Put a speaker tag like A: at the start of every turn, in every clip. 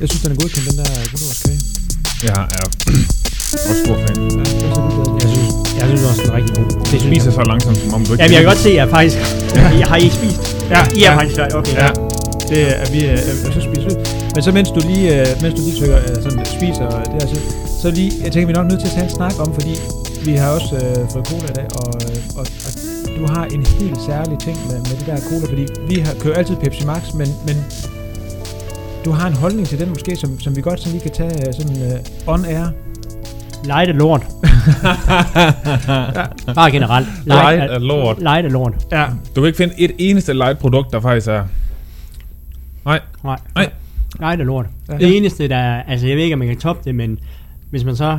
A: Jeg synes, den er godkendt, den der gulerodskage.
B: Jeg er også stor fan.
A: Ja, du glad?
C: Jeg synes, jeg synes også, den er rigtig god. Det
B: Du
C: synes
B: spiser
C: jeg.
B: så langsomt, som om du ikke
C: Jamen, jeg kan godt se, at jeg faktisk... Jeg har I ikke spist.
A: Ja,
C: I har faktisk været, okay.
A: Ja, det er vi, øh, så spiser vi. Men så mens du lige, øh, mens du lige tykker, øh, sådan, spiser det her, så, så lige, jeg tænker, vi er nok nødt til at tage en snak om, fordi vi har også øh, fået cola i dag, og, øh, og, og du har en helt særlig ting med, med det der cola, fordi vi har, kører altid Pepsi Max, men, men du har en holdning til den måske, som, som vi godt sådan lige kan tage øh, sådan øh, on air.
C: Light er lort. Bare generelt.
B: Light er lort.
C: Light er lort.
A: Ja,
B: Du kan ikke finde et eneste light produkt, der faktisk er... Nej,
C: Nej.
B: Nej.
C: Light er lort.
A: Ja.
C: Det eneste, der er, altså jeg ved ikke, om man kan toppe det, men hvis man så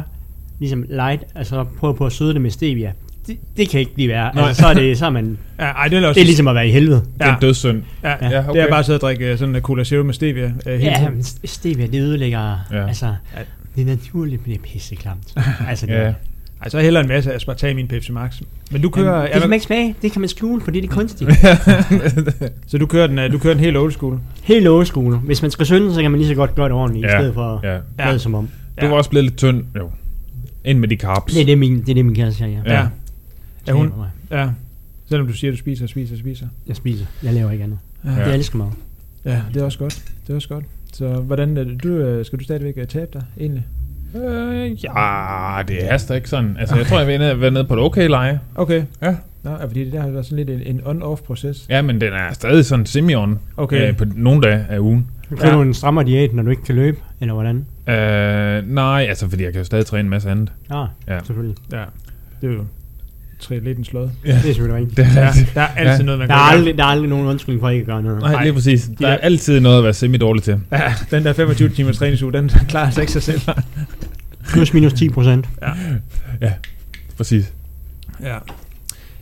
C: ligesom light, altså prøver på at søde det med stevia, det, det kan ikke blive værre.
B: Nej.
C: Altså, så er det, så er man,
A: ja ej, det er også...
C: det er ligesom at være i helvede.
B: det er en dødssynd.
A: ja,
C: Ja,
A: ja,
B: Ja,
A: okay. det er bare at sidde og drikke øh, sådan en Cola Zero med stevia øh, hele
C: Ja,
A: tiden.
C: stevia, det ødelægger,
B: Ja.
C: ja. altså,
A: Ja.
C: det er naturligt, men det er pisseklamt. altså, det,
B: Ja.
A: Ej, så hellere en masse aspartam i min Pepsi Max. Men du kører...
C: Jamen, det kan man ikke smage, det kan man skjule, fordi det er kunstigt.
A: Så du kører den, øh, du kører den helt old school?
C: Helt old school. Hvis man skal synde, så kan man lige så godt gøre det ordentligt,
B: Ja,
C: i stedet for
B: Ja.
C: at lade som om.
B: Du var også blevet lidt tynd, jo. Ind med de carbs.
C: Det er det, min, det er det, min kæreste siger, ja.
B: Ja.
A: Ja. Hun, ja. Selvom du siger, at du spiser, spiser, spiser.
C: Jeg spiser. Jeg laver ikke andet.
A: Ja.
C: Jeg elsker mad.
A: ja, det er også godt. Det er også godt. Så hvordan, øh, du, øh, skal du stadigvæk øh, tabe dig, egentlig?
B: Øh, ja, det haster ikke sådan. Altså, jeg tror, jeg vil ned- være nede på et okay leje.
A: Okay.
B: Ja.
A: Nå, fordi det der har været sådan lidt en, en on-off proces.
B: Ja, men den er stadig sådan semi-on.
A: Okay.
B: Øh, på nogle dage af ugen.
C: Kører
A: Ja.
C: du en strammer diæt, når du ikke kan løbe, eller hvordan?
B: Øh, nej, altså, fordi jeg kan jo stadig træne en masse andet.
C: Ja,
B: Ja.
C: ja. selvfølgelig.
A: Ja. Det er jo triatletens slød.
C: Det er selvfølgelig rigtigt.
B: Det er
A: Ja,
B: rigtigt.
A: der er altid
B: Ja.
A: noget, man
C: Der er, aldrig, der er aldrig nogen undskyldning for ikke at gøre noget.
B: Nej, lige præcis. Der er
A: Ja.
B: altid noget at være semi-dårlig til.
A: Ja, den der 25 timers træningsuge, den klarer altså ikke sig selv.
C: Plus minus 10 procent.
B: Præcis.
A: Ja.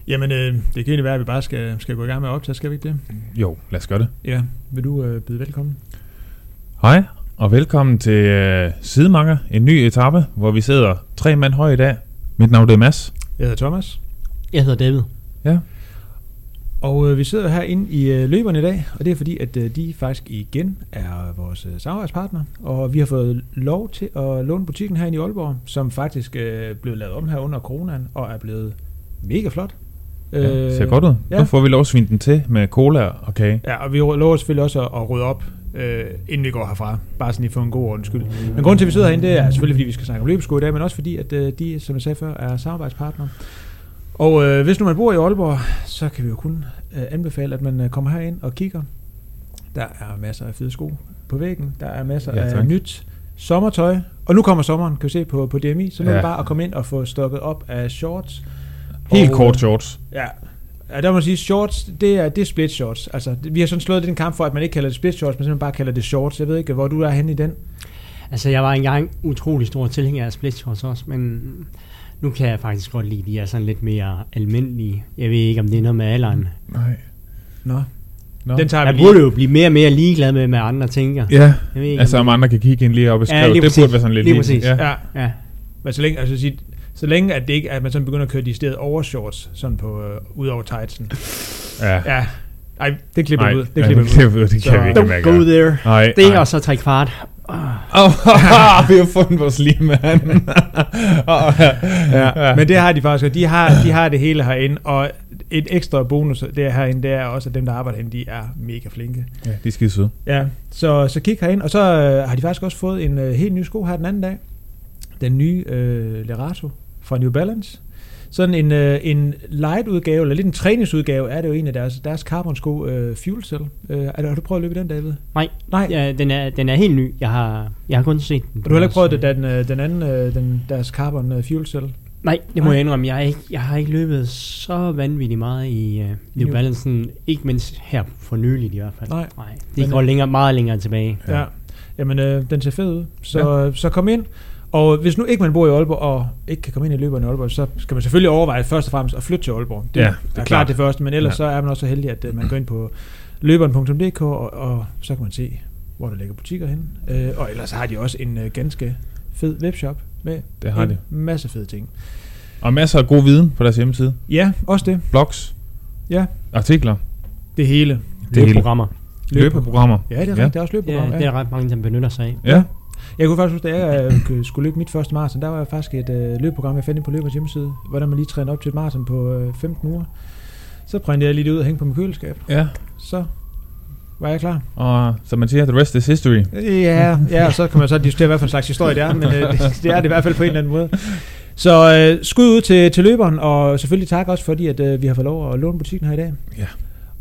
A: Jamen, øh, det kan egentlig være, at vi bare skal, skal gå i gang med at optage, skal vi ikke det?
B: Jo, lad os gøre det.
A: Ja. Vil du øh, byde velkommen?
B: Hej, og velkommen til øh, Sidemanger, en ny etape, hvor vi sidder tre mand høj i dag. Mit navn er Mads.
A: Jeg hedder Thomas.
C: Jeg hedder David.
A: Og øh, vi sidder herinde i øh, løberne i dag, og det er fordi, at øh, de faktisk igen er vores øh, samarbejdspartner. Og vi har fået lov til at låne butikken herinde i Aalborg, som faktisk øh, blev lavet om her under coronaen, og er blevet mega flot.
B: Ja, ser godt ud.
A: Øh, ja.
B: Ja. Nu får vi lov at svine den til med cola og kage.
A: Ja, og vi lover selvfølgelig også at, at rydde op, øh, inden vi går herfra. Bare sådan lige for en god ordens skyld. Men grunden til, at vi sidder herinde, det er selvfølgelig, fordi vi skal snakke om løbesko i dag, men også fordi, at øh, de, som jeg sagde før, er samarbejdspartnere. Og øh, hvis nu man bor i Aalborg, så kan vi jo kun øh, anbefale, at man øh, kommer herind og kigger. Der er masser af fede sko på væggen. Der er masser
B: Ja,
A: af nyt sommertøj. Og nu kommer sommeren, kan vi se på, på DMI. Så nu ja. er det bare at komme ind og få stokket op af shorts.
B: Helt
A: Og,
B: kort
A: øh,
B: shorts.
A: Ja. Ja, der må man sige, shorts, det er, det er split shorts. Altså, vi har sådan slået lidt en kamp for, at man ikke kalder det split shorts, men simpelthen bare kalder det shorts. Jeg ved ikke, hvor du er henne i den.
C: Altså, jeg var engang utrolig stor tilhænger af split shorts også, men nu kan jeg faktisk godt lide, de er sådan lidt mere almindelige. Jeg ved ikke, om det er noget med alderen.
B: Nej.
A: Nå,
B: Nå.
A: den tager vi
C: Jeg
A: lige.
C: burde jo blive mere og mere ligeglad med, hvad andre tænker.
B: Ja,
C: Jeg ved ikke,
B: altså
C: om
B: andre kan kigge ind lige op og
C: Ja,
B: skrive.
C: lige
B: det
C: præcis.
B: burde være sådan lidt
C: Lige præcis.
B: Ja.
A: Ja,
C: Ja,
A: men så længe, altså, sige, så længe at, det ikke, at man sådan begynder at køre de steder over shorts, sådan på, øh, ud over tightsen.
B: ja.
A: Ja, ej, det klipper
B: Nej,
A: vi ud. Det
B: ja,
A: klipper vi ud.
B: klipper vi ud. Det
A: Så-
B: kan vi ikke
C: don't
B: at
C: go there.
B: Nej,
C: Det
B: nej.
C: og så tre kvart.
B: Åh, vi har fundet vores limand. Åh,
A: Ja. Men det har de faktisk, og de har, de har det hele herinde, og et ekstra bonus det er herinde, det er også, at dem, der arbejder herinde, de er mega flinke.
B: Ja, de er skide søde.
A: Ja, så, så kig herind, og så øh, har de faktisk også fået en øh, helt ny sko her den anden dag. Den nye øh, Lerato fra New Balance. Sådan en, øh, en light udgave, eller lidt en træningsudgave, er det jo en af deres, deres carbon sko øh, Fuel Cell. Øh, er det, har du prøvet at løbe den, David?
C: Nej,
A: Nej.
C: ja, den, er, den er helt ny. Jeg har, jeg har kun set den.
A: Du har heller ikke prøvet det, den, øh, den anden, øh, den, deres carbon øh, Fuel Cell?
C: Nej, det må
A: Nej.
C: jeg indrømme. Jeg, ikke, jeg har ikke løbet så vanvittigt meget i uh, New Balance, ikke mindst her for nyligt i hvert fald.
A: Nej.
C: Nej det går
A: øh,
C: længere, meget længere tilbage.
A: Ja. ja. Jamen, øh, den ser fed ud. Så, ja. så kom ind. Og hvis nu ikke man bor i Aalborg, og ikke kan komme ind i løberne i Aalborg, så skal man selvfølgelig overveje først og fremmest at flytte til Aalborg. Det,
B: Ja,
A: er,
B: det er
A: klart.
B: klart.
A: det første, men ellers
B: Ja.
A: ja. så er man også så heldig, at øh, man går ind på løberen.dk, og, og så kan man se, hvor der ligger butikker hen. Øh, og ellers har de også en øh, ganske fed webshop med
B: Det har
A: en
B: de.
A: masse fede ting.
B: Og masser af god viden på deres hjemmeside.
A: Ja, også det.
B: Blogs,
A: Ja,
B: artikler.
A: det hele.
B: Det hele.
C: programmer.
B: løbeprogrammer.
A: Ja, det er
B: Ja.
A: rigtigt. Det er også
C: Ja,
A: løbeprogram.
C: det er der ret mange, der benytter sig af.
B: Ja.
A: Jeg kunne faktisk huske, da jeg øh, skulle løbe mit første maraton, der var jeg faktisk et øh, løbeprogram, jeg fandt på løbers hjemmeside, hvordan man lige træner op til et maraton på øh, 15 uger. Så printede jeg lige det ud og hængte på mit køleskab.
B: Ja.
A: Så var jeg klar.
B: Og som man siger, the rest is history.
A: Ja, ja og så kan man så diskutere, hvad for en slags historie det er, men øh, det, det er det i hvert fald på en eller anden måde. Så øh, skud ud til, til løberen, og selvfølgelig tak også fordi, at øh, vi har fået lov at låne butikken her i dag.
B: Ja.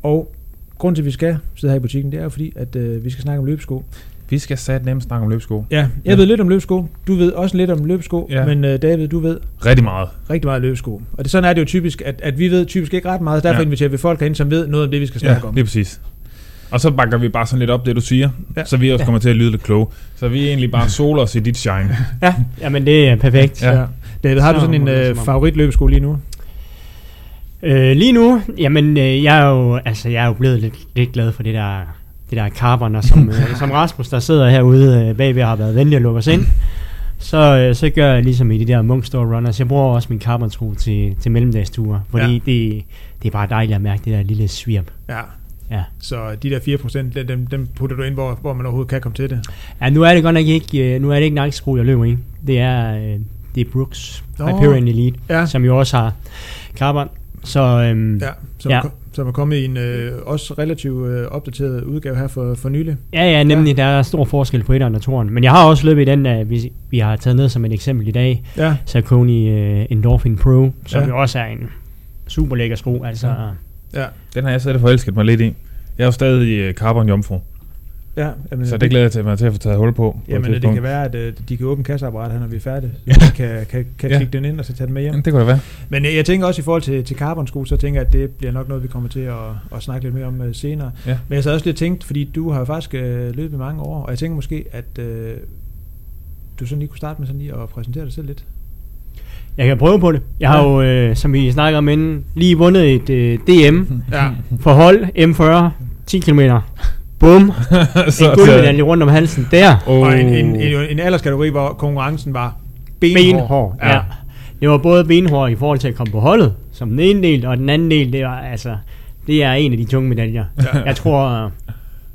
A: Og grunden til, at vi skal sidde her i butikken, det er jo fordi, at øh, vi skal snakke om løbesko.
B: Vi skal sat nemt snakke om løbesko.
A: Ja, jeg
B: Ja.
A: ved lidt om løbesko. Du ved også lidt om løbesko,
B: Ja.
A: men øh, David, du ved
B: Rigtig meget.
A: rigtig meget løbesko. Og det, sådan er det jo typisk, at, at vi ved typisk ikke ret meget, derfor
B: Ja.
A: ja. inviterer vi folk ind, som ved noget om det, vi skal
B: Ja,
A: snakke om.
B: lige præcis. Og så bakker vi bare sådan lidt op det, du siger, ja.
A: Ja.
B: så vi også
C: Ja.
B: kommer til at lyde lidt kloge. Så vi er egentlig bare soler os i dit shine.
C: Jamen, det er perfekt.
B: Ja.
A: Ja. David, har du
C: Så
A: sådan en øh,
C: som om.
A: favorit løbesko lige nu?
C: Øh, lige nu, jamen, øh, jeg er jo, altså, jeg er jo blevet lidt, lidt glad for det der, det der carboner, som, øh, som Rasmus, der sidder herude øh, bagved, har været venlig at lukke os ind. Så, øh, så gør jeg ligesom i de der Monk Store Runners. Jeg bruger også min carbon til, til mellemdagsture, fordi
A: Ja.
C: det, det er bare dejligt at mærke det der lille svirp.
A: Ja.
C: Ja.
A: Så de der 4%, dem, dem putter du ind, hvor, hvor man overhovedet kan komme til det.
C: Ja, nu er det godt nok ikke, øh, nu er det ikke Nike-sko, jeg løber i. Det er, det er Brooks
A: Nå.
C: Hyperion Elite,
A: Ja.
C: som jo også har carbon. Så øhm,
A: Ja, som,
C: Ja.
A: ja. som er kommet i en øh, også relativt øh, opdateret udgave her for, for nylig.
C: Ja, ja, nemlig. Ja. Der er stor forskel på 1'eren og 2'eren. Men jeg har også løbet i den, uh, vi, vi har taget ned som et eksempel i dag.
A: Ja,
C: Saucony uh, Endorphin Pro, som
A: Ja.
C: jo også er en super lækker sko. Altså,
A: Ja.
C: ja.
B: Den har jeg selv forelsket mig lidt i. Jeg er jo stadig øh, carbon jomfru,
A: ja jamen,
B: så det glæder jeg til, mig til at få taget hul på. på
A: Jamen, det
B: tidspunkt.
A: kan være, at øh, de kan åbne kasseapparatet her, når vi er færdige.
B: Ja.
A: Så vi kan, kan, kan
B: Ja.
A: klikke den ind og så tage den med hjem.
B: Jamen, det kunne det være.
A: Men øh, jeg tænker også i forhold til, til carbon-sko, så tænker jeg, at det bliver nok noget, vi kommer til at, at snakke lidt mere om øh, senere.
B: Ja.
A: Men jeg så også lidt tænkt, fordi du har jo faktisk øh, løbet i mange år, og jeg tænker måske, at øh, du sådan lige kunne starte med sådan lige at præsentere dig selv lidt.
C: Jeg kan prøve på det. Jeg har
A: Ja.
C: jo, øh, som vi snakker om inden, lige vundet et øh, DM
A: Ja.
C: for hold M40, 10 km. Bum,
B: så,
C: en guldmedalje rundt om halsen. Der.
B: Oh.
A: Og en, en, en, en alderskategori, hvor konkurrencen var benhård.
C: Benhård. Ja. ja. Det var både benhård i forhold til at komme på holdet, som den ene del, og den anden del, det var altså, det er en af de tunge medaljer.
A: Ja.
C: Jeg tror,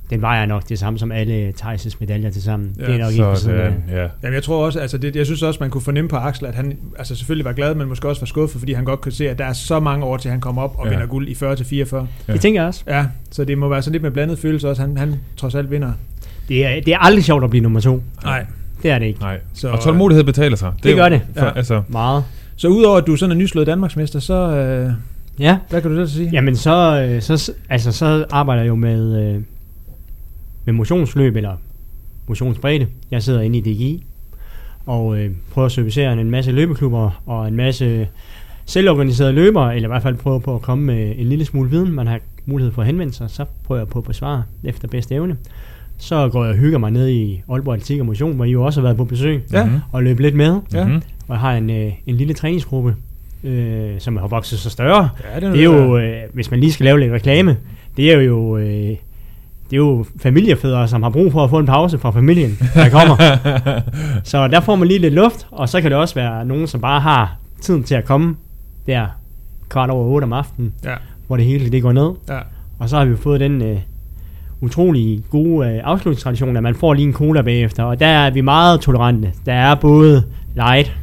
C: den vejer nok det samme som alle Thijs' medaljer til sammen.
A: Ja,
C: det er nok ikke
B: så
C: siden af.
B: det, ja.
A: Jamen, jeg tror også, altså det, jeg synes også, man kunne fornemme på Axel, at han altså selvfølgelig var glad, men måske også var skuffet, fordi han godt kunne se, at der er så mange år til, han kommer op og
B: Ja.
A: ja. vinder guld i 40-44.
B: Ja.
C: Det tænker jeg også.
A: Ja, så det må være sådan lidt med blandet følelse også. Han, han trods alt vinder.
C: Det er, det er aldrig sjovt at blive nummer to.
A: Nej.
C: Det er det ikke.
B: Nej.
A: Så,
B: Og tålmodighed betaler sig.
C: Det
B: er
C: gør det.
B: For,
A: Ja.
B: Altså,
C: Meget.
A: Så udover at du sådan er nyslået Danmarksmester, så øh,
C: Ja.
A: hvad kan du så sige?
C: Jamen så, øh, så, altså, så arbejder jeg jo med, øh, med motionsløb eller motionsbredde. Jeg sidder inde i DGI og øh, prøver at servicere en masse løbeklubber og en masse selvorganiserede løbere, eller i hvert fald prøver på at komme med en lille smule viden. Man har mulighed for at henvende sig, så prøver jeg på at besvare efter bedste evne. Så går jeg og hygger mig ned i Aalborg Atletik og Motion, hvor I jo også har været på besøg
A: Ja.
B: mhm,
C: og løbe lidt med.
A: Ja.
B: mhm.
C: Og jeg har en, øh, en lille træningsgruppe, øh, som har vokset så større.
A: Ja,
C: Det er jo, øh, hvis man lige skal lave lidt reklame, det er jo, øh, det er jo familiefædre, som har brug for at få en pause fra familien, der kommer. så der får man lige lidt luft, og så kan det også være nogen, som bare har tiden til at komme der kvart over 8 om aftenen,
A: Ja,
C: hvor det hele det går ned.
A: ja.
C: Og så har vi fået den øh, utrolig gode øh, afslutningstradition, at man får lige en cola bagefter, og der er vi meget tolerante. Der er både light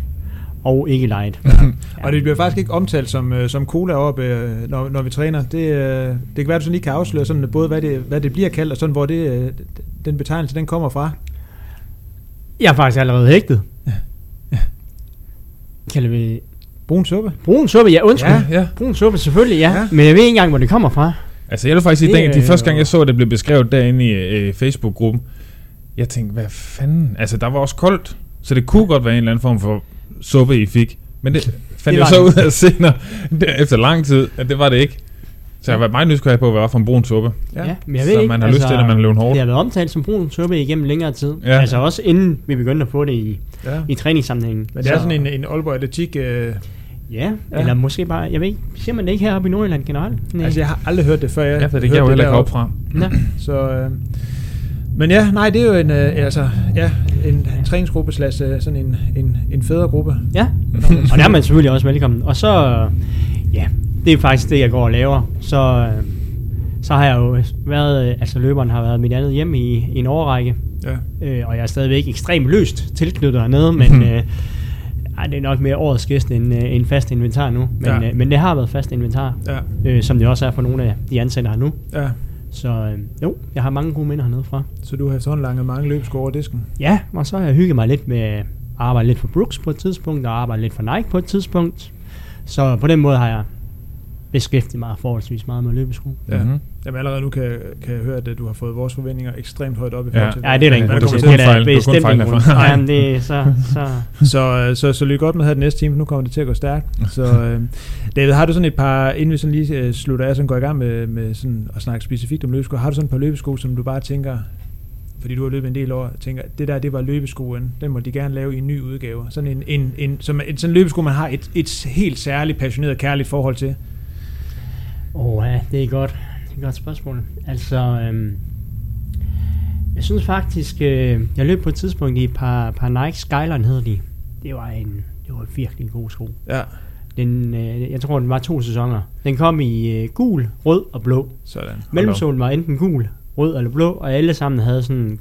C: og ikke light.
A: Og det bliver faktisk ikke omtalt som, øh, som cola op, øh, når, når vi træner. Det, øh, det kan være, at du sådan lige kan afsløre sådan, både, hvad det, hvad det bliver kaldt, og sådan, hvor det, øh, den betegnelse den kommer fra.
C: Jeg er faktisk allerede hægtet. Kalder vi
A: Brun suppe.
C: brun suppe? Ja, undskyld.
A: Ja.
C: Ja.
B: ja.
C: Brun suppe, selvfølgelig, ja.
A: Ja.
C: ja. Men jeg ved ikke engang, hvor det kommer fra.
B: Altså, jeg vil faktisk sige,
C: Det
B: den, de første gang, jeg så, at det blev beskrevet derinde i øh, Facebook-gruppen, jeg tænkte, hvad fanden? Altså, der var også koldt, så det kunne godt være en eller anden form for suppe, I fik. Men det fandt
C: Det
B: jeg så ud af senere, efter lang tid, at det var det ikke. Så jeg var meget nysgerrig på, hvad var for en brun suppe.
C: Ja, ja men jeg ved
B: så
C: ikke.
B: man har lyst til, når man løber hårdt.
C: Det har været omtalt som brun suppe igennem længere tid.
B: Ja.
C: Ja. Altså også inden vi begyndte at få det i,
A: Ja.
C: i træningssammenhængen.
A: Men det er sådan en, en Aalborg Atletik... Øh,
C: Ja,
A: Ja.
C: ja, eller måske bare, jeg ved ikke, siger man det ikke heroppe i Nordjylland generelt? Nej.
A: altså, jeg har aldrig hørt det før. Jeg
B: Ja, for det kan jeg jo heller ikke op fra.
C: Nå.
A: Så, øh, men ja, nej, det er jo en, øh, altså, ja, en træningsgruppe slash øh, sådan en, en, en fædregruppe.
C: Ja, og der er man selvfølgelig også velkommen. Og så, ja, det er faktisk det, jeg går og laver. Så, øh, så har jeg jo været, øh, altså løberen har været mit andet hjem i, i en årrække,
A: Ja.
C: øh, og jeg er stadigvæk ekstremt løst tilknyttet hernede, men
B: Mhm.
C: øh, ej, det er nok mere årets gæst end, øh, end fast inventar nu. Men,
A: ja.
C: øh, men det har været fast inventar,
A: Ja.
C: øh, som det også er for nogle af de ansatte her nu.
A: ja.
C: Så øh, jo, jeg har mange gode minder hernede fra.
A: Så du har efterhånden langet mange løbesko over disken.
C: Ja, og så har jeg hygget mig lidt med at arbejde lidt for Brooks på et tidspunkt, og arbejde lidt for Nike på et tidspunkt. Så på den måde har jeg beskæftiget mig forholdsvis meget med løbesko.
A: Ja.
B: Mhm.
A: Jamen allerede nu kan, kan jeg høre, at øh, du har fået vores forventninger ekstremt højt op i
B: Ja.
A: forhold til
C: Ja, det er der ingen grund til. Det er bestemt
B: fejl
C: ingen grund.
B: herfra.
C: Nej, men det er så, så
A: Så, øh, så, så lykke godt med at have det næste time, nu kommer det til at gå stærkt. Så øh, David, har du sådan et par, inden vi sådan lige øh, slutter af, sådan går i gang med, med sådan at snakke specifikt om løbesko, har du sådan et par løbesko, som du bare tænker, fordi du har løbet en del år, tænker, det der, det var løbeskoen, den må de gerne lave i en ny udgave. Sådan en, en, en, som en sådan løbesko, man har et, et helt særligt, passioneret, kærligt forhold til.
C: Åh, ja, det er godt. Det er et godt spørgsmål. Altså, øhm, jeg synes faktisk, øh, jeg løb på et tidspunkt i et par, par Nike Skyline hedder de. Det var en, det var virkelig en god sko.
A: Ja,
C: Den, øh, jeg tror, den var to sæsoner. Den kom i øh, gul, rød og blå.
A: sådan.
C: Mellemsolen var enten gul, rød eller blå, og alle sammen havde sådan en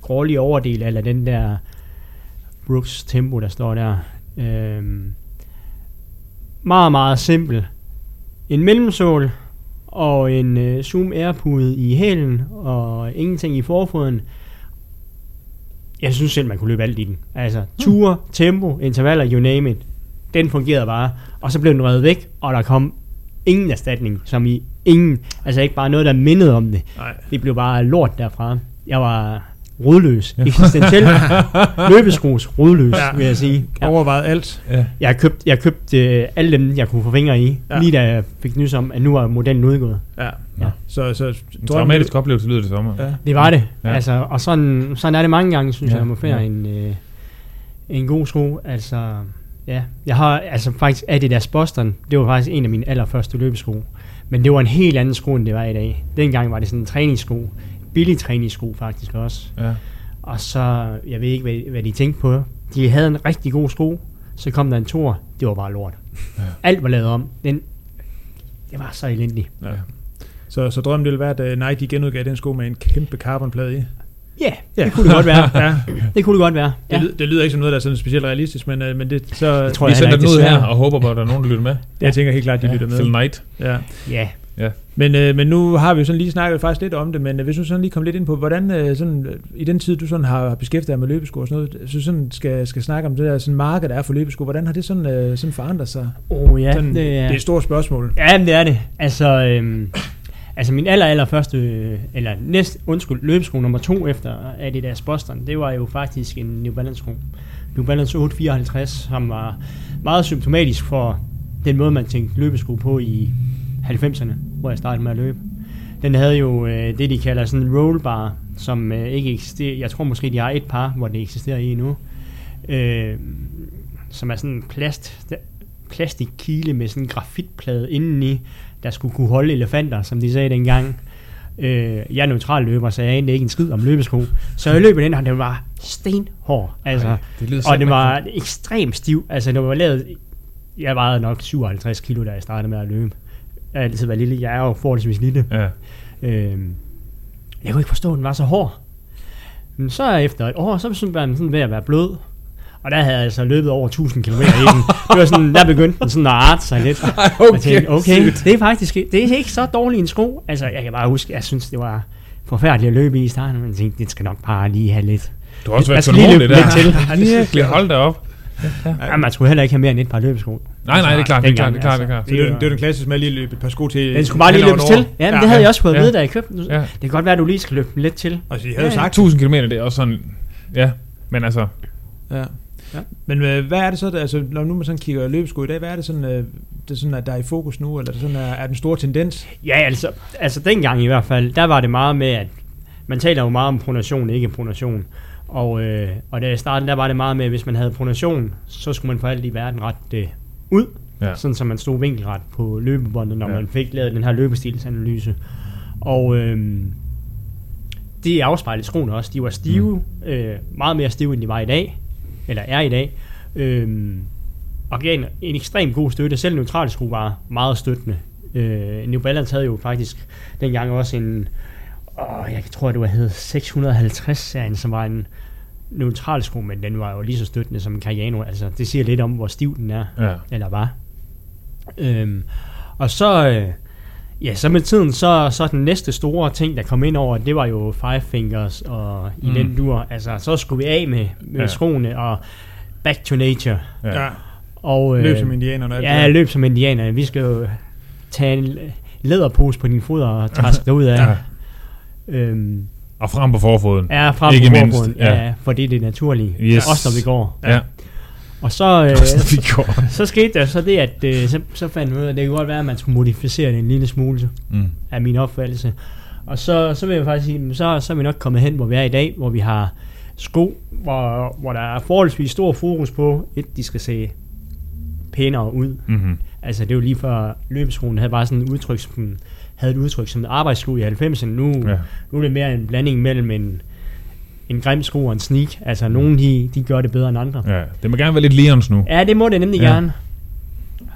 C: grålig overdel, eller den der Brooks Tempo, der står der. Øhm, meget, meget simpel. En mellemsål og en øh, Zoom Airpude i hælen, og ingenting i forfoden. Jeg synes selv, man kunne løbe alt i den. Altså, ture, tempo, intervaller, you name it. Den fungerede bare. Og så blev den reddet væk, og der kom ingen erstatning, som i ingen. Altså ikke bare noget, der mindede om det.
A: Nej.
C: Det blev bare lort derfra. Jeg var rodløs. Eksistentielt løbeskros rodløs,
A: Ja.
C: vil jeg sige. Ja.
A: Overvejet alt.
B: Ja.
C: Jeg har købt, jeg har købt øh, alle dem, jeg kunne få fingre i,
A: Ja.
C: lige da jeg fik nys om, at nu er modellen udgået.
A: Ja.
C: Ja.
A: Så, så
B: En traumatisk oplevelse lyder det som.
A: Ja.
C: Det var det.
B: Ja.
C: Altså, og sådan, sådan er det mange gange, synes
B: Ja,
C: jeg, fære
B: ja.
C: ja. en, øh, en god sko. Altså, ja. Jeg har altså faktisk Adidas Boston, det var faktisk en af mine allerførste løbesko. Men det var en helt anden sko, end det var i dag. Dengang var det sådan en træningssko. Billig træningssko faktisk også.
B: Ja.
C: Og så, jeg ved ikke, hvad, hvad de tænkte på. De havde en rigtig god sko. Så kom der en tor. Det var bare lort.
B: Ja.
C: Ja. Alt var lavet om. Den, det var så elendigt.
A: Ja. Så, så drømmen ville være, at uh, Nike genudgav den sko med en kæmpe carbonplade i.
C: Ja, yeah,
A: Ja.
C: det kunne det godt være.
A: Ja,
C: Det kunne det godt være.
A: det,
C: Ja.
A: lyder, det lyder ikke som noget, der er sådan specielt realistisk, men, uh, men det, så,
C: Det tror
B: Vi
C: jeg
B: sender den ud her og håber på, at der er nogen, der lytter med.
A: jeg tænker helt klart, de lytter med.
B: Phil Knight.
A: Ja.
C: Ja,
A: Men, øh, men nu har vi jo sådan lige snakket faktisk lidt om det, men øh, hvis du sådan lige kommer lidt ind på, hvordan øh, sådan, øh, i den tid, du sådan har beskæftiget dig med løbesko og sådan noget, så sådan skal, skal snakke om det der sådan marked, der er for løbesko, hvordan har det sådan, øh, sådan forandret sig?
C: oh, ja
A: sådan,
C: det, er,
A: det er et stort spørgsmål.
C: ja, men det er det. Altså, øhm, altså min aller, aller første, øh, eller næst, undskyld, løbesko nummer to efter Adidas Boston, det var jo faktisk en New Balance sko. New Balance 854, som var meget symptomatisk for den måde, man tænkte løbesko på i 90'erne, hvor jeg startede med at løbe. Den havde jo øh, det, de kalder sådan en rollbar, som øh, ikke eksisterer. Jeg tror måske, de har et par, hvor det eksisterer i nu. Øh, som er sådan en plast, plastikkile med sådan en grafitplade indeni, der skulle kunne holde elefanter, som de sagde dengang. Øh, jeg er neutral løber, så jeg anede ikke en skid om løbesko. Så jeg løb den, og den var stenhård. Altså,
B: Ej, det
C: og det var ekstremt stiv. Altså, det var lavet... Jeg vejede nok 57 kilo, da jeg startede med at løbe. Jeg har altid været lille. Jeg er jo forholdsvis lille.
B: Ja.
C: Øhm, jeg kunne ikke forstå, at den var så hård. Men så efter et år, så var den sådan ved at være blød. Og der havde jeg altså løbet over 1000 km i den. Det var sådan, der begyndte den sådan at arte sig lidt.
B: Okay,
C: Jeg tænkte, okay, det er faktisk det er ikke så dårlig en sko. Altså, jeg kan bare huske, jeg synes, det var forfærdeligt at løbe i starten. Men jeg tænkte, det skal nok bare lige have lidt.
B: Du har også været
C: lige
B: tålmodig der.
C: lidt til.
B: Virkelig, hold da op.
C: Ja, man skulle heller ikke have mere end et par løbesko.
B: Nej, nej, det er klart, det er klart, det er klart, det er klart.
A: Så det, er det er den klassiske med at lige løbe et par sko til.
C: Den skulle bare lige løbes til. Ja, men det havde jeg også fået at
B: ja.
C: vide, da jeg købte den.
B: Ja.
C: Det kan godt være, at du lige skal løbe den lidt til.
A: Altså, de havde
C: Ja, ja.
A: sagt
B: 1000 km, det er også sådan... Ja, men altså...
A: Ja.
C: Ja.
A: ja. Men øh, hvad er det så, der, altså, når nu man sådan kigger løbesko i dag, hvad er det sådan, øh, det er sådan, at der er i fokus nu, eller er det sådan, er, er den store tendens?
C: Ja, altså, altså dengang i hvert fald, der var det meget med, at man taler jo meget om pronation, ikke pronation. Og, øh, og da jeg startede, der var det meget med, at hvis man havde pronation, så skulle man for alt i verden rette det ud.
B: Ja.
C: Sådan, så man stod vinkelret på løbebåndet, når
B: Ja.
C: man fik lavet den her løbestilsanalyse. Og øh, det afspejlede skoene også. De var stive, mm. øh, meget mere stive, end de var i dag, eller er i dag. Øh, og gav en, en ekstremt god støtte. Selv neutrale sko var meget støttende Øh, New Balance havde jo faktisk dengang også en, åh, jeg tror det var hed 650-serien, som var en neutral sko, men den var jo lige så støttende som en Cayano. Altså, det siger lidt om, hvor stiv den er,
B: Ja.
C: eller var. Øhm, og så, øh, ja, så med tiden, så, så den næste store ting, der kom ind over, det var jo Five Fingers og i
B: Mm.
C: den dur. Altså, så skulle vi af med, med
B: Ja.
C: skoene og back to nature.
B: Ja.
A: Ja,
C: Og,
A: løb
C: øh,
A: som indianerne. og
C: Ja,
A: det
C: løb som indianer. Vi skal jo tage en læderpose på din fod og træske dig ud af.
B: Ja.
C: Øhm,
B: Og frem på forfoden.
C: er frem
B: Ikke
C: på
B: mindst,
C: forfoden,
B: ja.
C: ja. for det er det naturlige.
B: Yes.
C: Også når vi går.
B: Ja.
C: Og så, øh,
B: Så vi går.
C: så skete der så det, at øh, så, så fandt vi ud af, at det kunne godt være, at man skulle modificere det en lille smule,
B: Mm.
C: af min opfattelse. Og så, så vil jeg faktisk sige, så, så er vi nok kommet hen, hvor vi er i dag, hvor vi har sko, hvor, hvor der er forholdsvis stor fokus på, et, de skal se pænere ud.
B: Mm-hmm.
C: Altså det er jo lige før løbeskoen havde bare sådan et udtryk, som, havde et udtryk som arbejdssko i 90'erne. Nu, ja. Nu er det mere en blanding mellem en, en grim sko og en sneak. Altså nogen de, de gør det bedre end andre.
B: ja. Det må gerne være lidt Lions nu.
C: Ja, det må det nemlig
B: Ja.
C: gerne.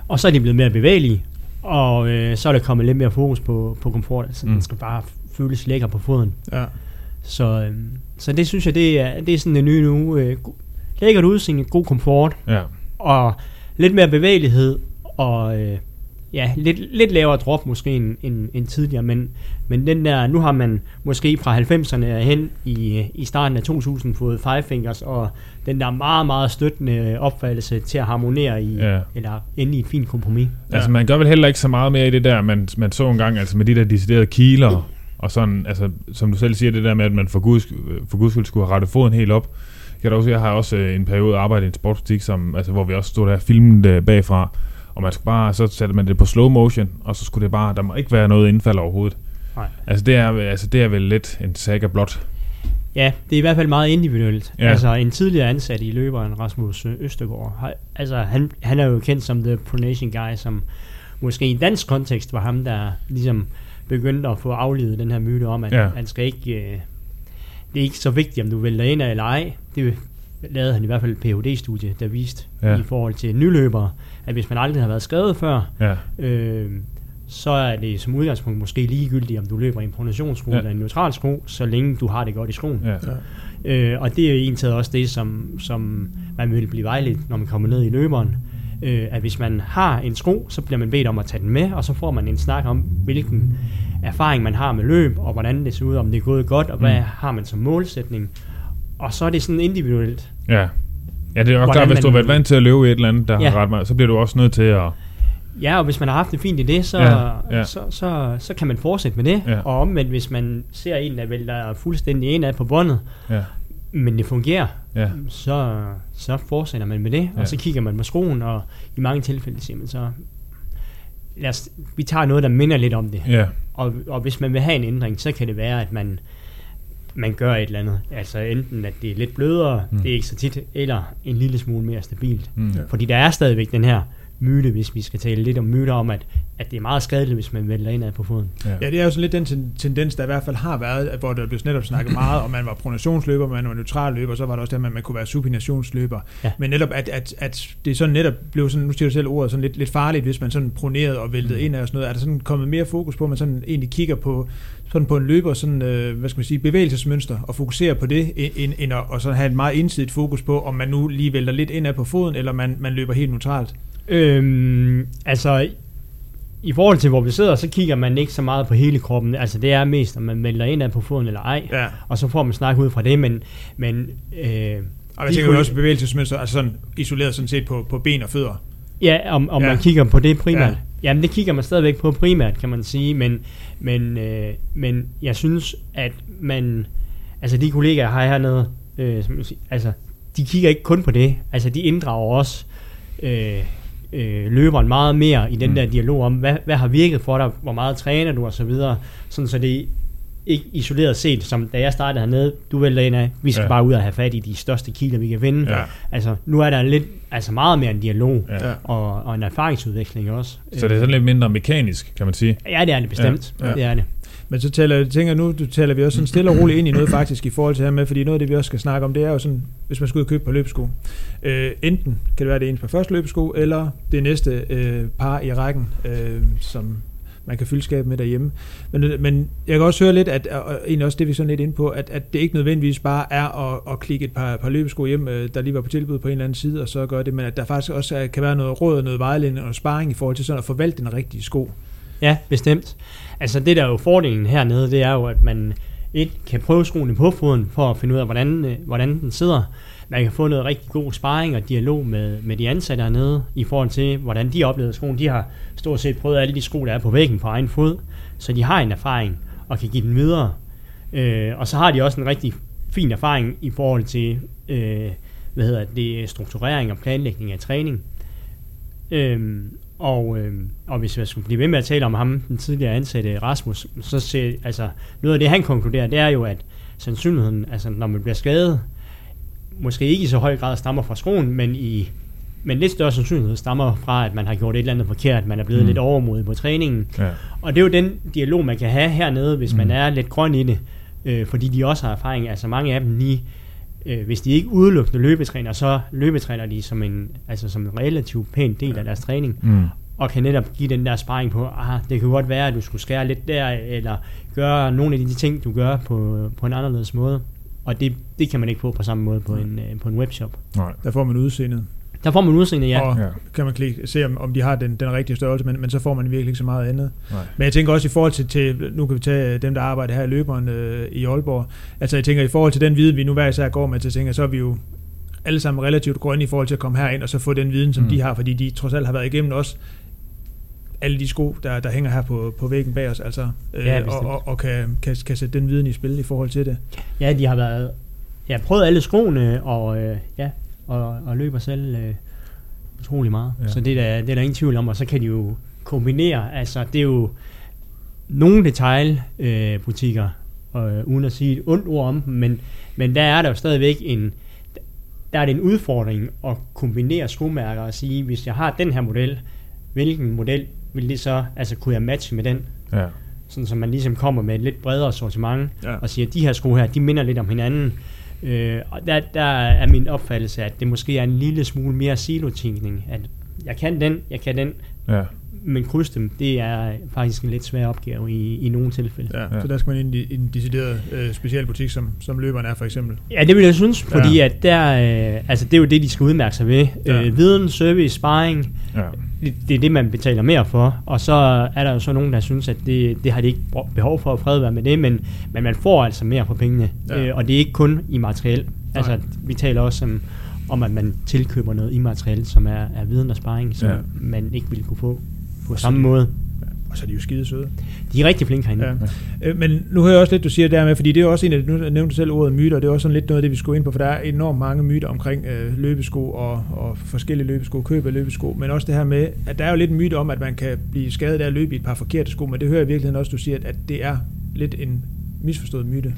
C: Og så er de blevet mere bevægelige. Og øh, så er der kommet lidt mere fokus på, på komfort. Altså,
B: Mm.
C: den skal bare føles lækker på foden.
A: Ja.
C: Så, øh, så det synes jeg, det er, det er sådan det nye nu. Øh, lækkert udseende, god komfort.
B: Ja.
C: Og lidt mere bevægelighed. Og øh, ja, lidt, lidt lavere drop måske end, end, end tidligere. Men, men den der, nu har man måske fra 90'erne hen i, i starten af 2000 fået Five Fingers. Og den der meget, meget støttende opfattelse til at harmonere i,
B: Ja.
C: eller ende i et fint kompromis.
B: Ja. Altså, man gør vel heller ikke så meget mere i det der, man, man så engang, altså med de der deciderede kiler, og sådan, altså, som du selv siger, det der med, at man for guds, for guds skyld skulle have rettet foden helt op. Jeg også, jeg har også øh, en periode arbejdet i en sportsbutik, som, altså, hvor vi også stod der og filmede bagfra, og man skulle bare, så satte man det på slow motion, og så skulle det bare, der må ikke være noget indfald overhovedet.
C: Nej.
B: Altså det er, altså, det er vel lidt en saga blot.
C: Ja, det er i hvert fald meget individuelt.
B: Ja.
C: Altså en tidligere ansat i løberen, Rasmus Østergaard, har, altså han, han er jo kendt som The Pronation Guy, som måske i dansk kontekst var ham, der ligesom begyndte at få aflevet den her myte om, at
B: ja.
C: han skal ikke... Øh, det er ikke så vigtigt, om du vælger ind eller ej. Det lavede han i hvert fald et Ph.D.-studie, der viste
B: Ja.
C: ja. i forhold til nyløbere, at hvis man aldrig har været skrevet før,
B: Ja,
C: øh, så er det som udgangspunkt måske ligegyldigt, om du løber i en pronationssko
B: Ja.
C: ja. eller en neutral sko, så længe du har det godt i skoen.
B: ja.
C: Øh, og det er egentlig også det, som, som man vil blive vejledt, når man kommer ned i løberen. Øh, at hvis man har en sko, så bliver man bedt om at tage den med, og så får man en snak om, hvilken erfaring man har med løb, og hvordan det ser ud, om det er gået godt, og hvad
B: Mm.
C: har man som målsætning. Og så er det sådan individuelt.
B: ja. Ja, det er
C: Hvordan
B: klart, hvis du har været vant til at løbe i et eller andet, der
C: Ja.
B: har ret meget, så bliver du også nødt til at...
C: Ja, og hvis man har haft det fint i det, så,
B: Ja,
C: ja,
B: ja.
C: ja. Så, så, så kan man fortsætte med det.
B: Ja.
C: Og omvendt, hvis man ser en, der vælter fuldstændig en af på båndet,
B: Ja,
C: men det fungerer,
B: ja,
C: så, så fortsætter man med det,
B: Ja.
C: og så kigger man på skoen, og i mange tilfælde siger man så, lad os, vi tager noget, der minder lidt om det.
B: ja,
C: Og, og hvis man vil have en ændring, så kan det være, at man, man gør et eller andet. Altså enten, at det er lidt blødere,
B: Mm.
C: det er ikke så tit, eller en lille smule mere stabilt.
B: mm.
A: Ja.
C: Fordi der er stadigvæk den her myte, hvis vi skal tale lidt om myter om, at, at det er meget skadeligt, hvis man vælter indad på foden.
A: Ja, det er jo sådan lidt den ten- tendens, der i hvert fald har været, at hvor der blev netop snakket meget om, man var pronationsløber, man var neutral løber, så var der også det, at man kunne være supinationsløber.
C: Ja.
A: Men netop, at, at, at det sådan netop blev sådan, nu siger du selv ordet, sådan lidt, lidt farligt, hvis man sådan pronerede og væltede
C: Mm.
A: ind og sådan noget. Er der sådan kommet mere fokus på, at man sådan egentlig kigger på, sådan på en løber, sådan, øh, hvad skal man sige, bevægelsesmønster, og fokuserer på det, end, end at og så have et meget ensidigt fokus på, om man nu lige vælter lidt indad på foden, eller man, man løber helt neutralt.
C: Øhm, altså, i forhold til hvor vi sidder, så kigger man ikke så meget på hele kroppen. Altså, det er mest, om man vælter indad på foden eller ej.
A: Ja.
C: Og så får man snak ud fra det, men, men øh,
A: Og jeg tænker
C: kunne-
A: også bevægelsesmønster, altså sådan isoleret sådan set på, på ben og fødder.
C: Ja, om, om
A: Ja.
C: man kigger på det primært.
A: Ja.
C: Ja. Jamen, det kigger man stadigvæk på primært, kan man sige, men, men, øh, men jeg synes, at man, altså de kollegaer, jeg har hernede, øh, som, altså, de kigger ikke kun på det, altså de inddrager også øh, øh, løberen meget mere i den
B: Mm.
C: der dialog om, hvad, hvad har virket for dig, hvor meget træner du og så videre, sådan så det ikke isoleret set, som da jeg startede hernede, du vælger ind af, vi skal
B: Ja.
C: bare ud og have fat i de største kilder, vi kan finde.
B: Ja.
C: Altså, nu er der lidt, altså meget mere en dialog,
B: Ja.
C: Og, og en erfaringsudveksling også.
B: Så det er sådan lidt mindre mekanisk, kan man sige.
C: Ja, det er det bestemt.
A: Ja.
C: Ja. Det er det.
A: Men så taler, tænker nu, du taler vi også sådan stille og roligt ind i noget faktisk i forhold til her med, fordi noget af det, vi også skal snakke om, det er jo sådan, hvis man skal ud og købe på løbesko. Øh, enten kan det være det ens på første løbesko, eller det næste øh, par i rækken, øh, som, man kan fylde skabet med derhjemme. Men, men jeg kan også høre lidt, at, og egentlig også det, vi er sådan lidt ind på, at, at det ikke nødvendigvis bare er at, at klikke et par, par løbesko hjem, øh, der lige var på tilbud på en eller anden side, og så gøre det, men at der faktisk også kan være noget råd, noget vejledning og sparring i forhold til sådan at forvalte den rigtige sko.
C: Ja, bestemt. Altså det der er jo fordelen hernede, det er jo, at man et kan prøve skoene på foden for at finde ud af, hvordan, øh, hvordan den sidder. Man kan få noget rigtig god sparring og dialog med, med de ansatte hernede i forhold til, hvordan de oplevede skoen. De har stort set prøvet alle de sko, der er på væggen på egen fod, så de har en erfaring og kan give den videre. Øh, og så har de også en rigtig fin erfaring i forhold til øh, hvad hedder det, strukturering og planlægning af træning. Øhm, og, øh, og hvis jeg skulle blive ved med at tale om ham, den tidligere ansatte Rasmus, så ser, altså, noget af det, han konkluderer, det er jo, at sandsynligheden, altså når man bliver skadet, måske ikke i så høj grad stammer fra skoen, men i men lidt større sandsynlighed stammer fra, at man har gjort et eller andet forkert, man er blevet mm. lidt overmodig på træningen. Ja. Og det er jo den dialog, man kan have hernede, hvis mm. man er lidt grøn i det, øh, fordi de også har erfaring. Altså mange af dem lige øh, hvis de ikke udelukkende løbetræner, så løbetræner de som en, altså som en relativt pæn del af deres træning. Mm. Og kan netop give den der sparring på, ah, det kan godt være, at du skulle skære lidt der, eller gøre nogle af de ting, du gør på, på en anderledes måde. Og det, det kan man ikke få på samme måde på en, øh, på en webshop.
A: Nej, der får man udseendet.
C: Der får man udseende, ja.
A: Og ja. kan man klikke, se, om, om de har den, den rigtige størrelse, men, men så får man virkelig ikke så meget andet. Nej. Men jeg tænker også i forhold til, til, nu kan vi tage dem, der arbejder her i løberen øh, i Aalborg, altså jeg tænker i forhold til den viden, vi nu hver især går med, så tænker så er vi jo alle sammen relativt grønne i forhold til at komme herind og så få den viden, som mm. de har, fordi de trods alt har været igennem også alle de sko, der, der hænger her på, på væggen bag os, altså, øh, ja, og, og, og kan, kan, kan sætte den viden i spil i forhold til det.
C: Ja, de har været, ja, prøvet alle skoene, og øh, ja, og, og løber selv øh, utrolig meget. Ja. Så det er, der, det er der ingen tvivl om, og så kan de jo kombinere, altså det er jo nogle detailbutikker, øh, øh, uden at sige et ondt ord om dem, men, men der er der jo stadigvæk en, der er det en udfordring at kombinere skomærker og sige, hvis jeg har den her model, hvilken model vil det så, altså kunne jeg matche med den? Ja. Sådan så man ligesom kommer med et lidt bredere sortiment, ja. og siger, at de her sko her, de minder lidt om hinanden. Øh, og der, der er min opfattelse, at det måske er en lille smule mere silotænkning, at jeg kan den, jeg kan den, ja. men krydse dem, det er faktisk en lidt svær opgave i, i nogle tilfælde.
A: Ja, ja. Så der skal man ind i en decideret øh, specialbutik, som, som løberen er for eksempel?
C: Ja, det vil jeg synes, fordi ja. at der, øh, altså det er jo det, de skal udmærke sig ved. Ja. Øh, viden, service, sparring, ja. Det, er det, man betaler mere for. Og så er der jo så nogen, der synes, at det, det har de ikke behov for at fred være med det, men, men man får altså mere for pengene. Ja. Øh, og det er ikke kun i materiel. Altså, vi taler også om, om, at man tilkøber noget immaterielt, som er, er viden og sparring, som ja. man ikke ville kunne få på samme måde.
A: Og så er de jo skide søde.
C: De er rigtig flinke herinde. Ja.
A: Ja. Øh, men nu hører jeg også lidt, du siger der med, fordi det er også en af, nu nævnte du selv ordet myter, og det er også sådan lidt noget af det, vi skulle ind på, for der er enormt mange myter omkring øh, løbesko og, og forskellige løbesko, køb af løbesko, men også det her med, at der er jo lidt en myte om, at man kan blive skadet af at løbe i et par forkerte sko, men det hører jeg i virkeligheden også, du siger, at, at det er lidt en misforstået myte.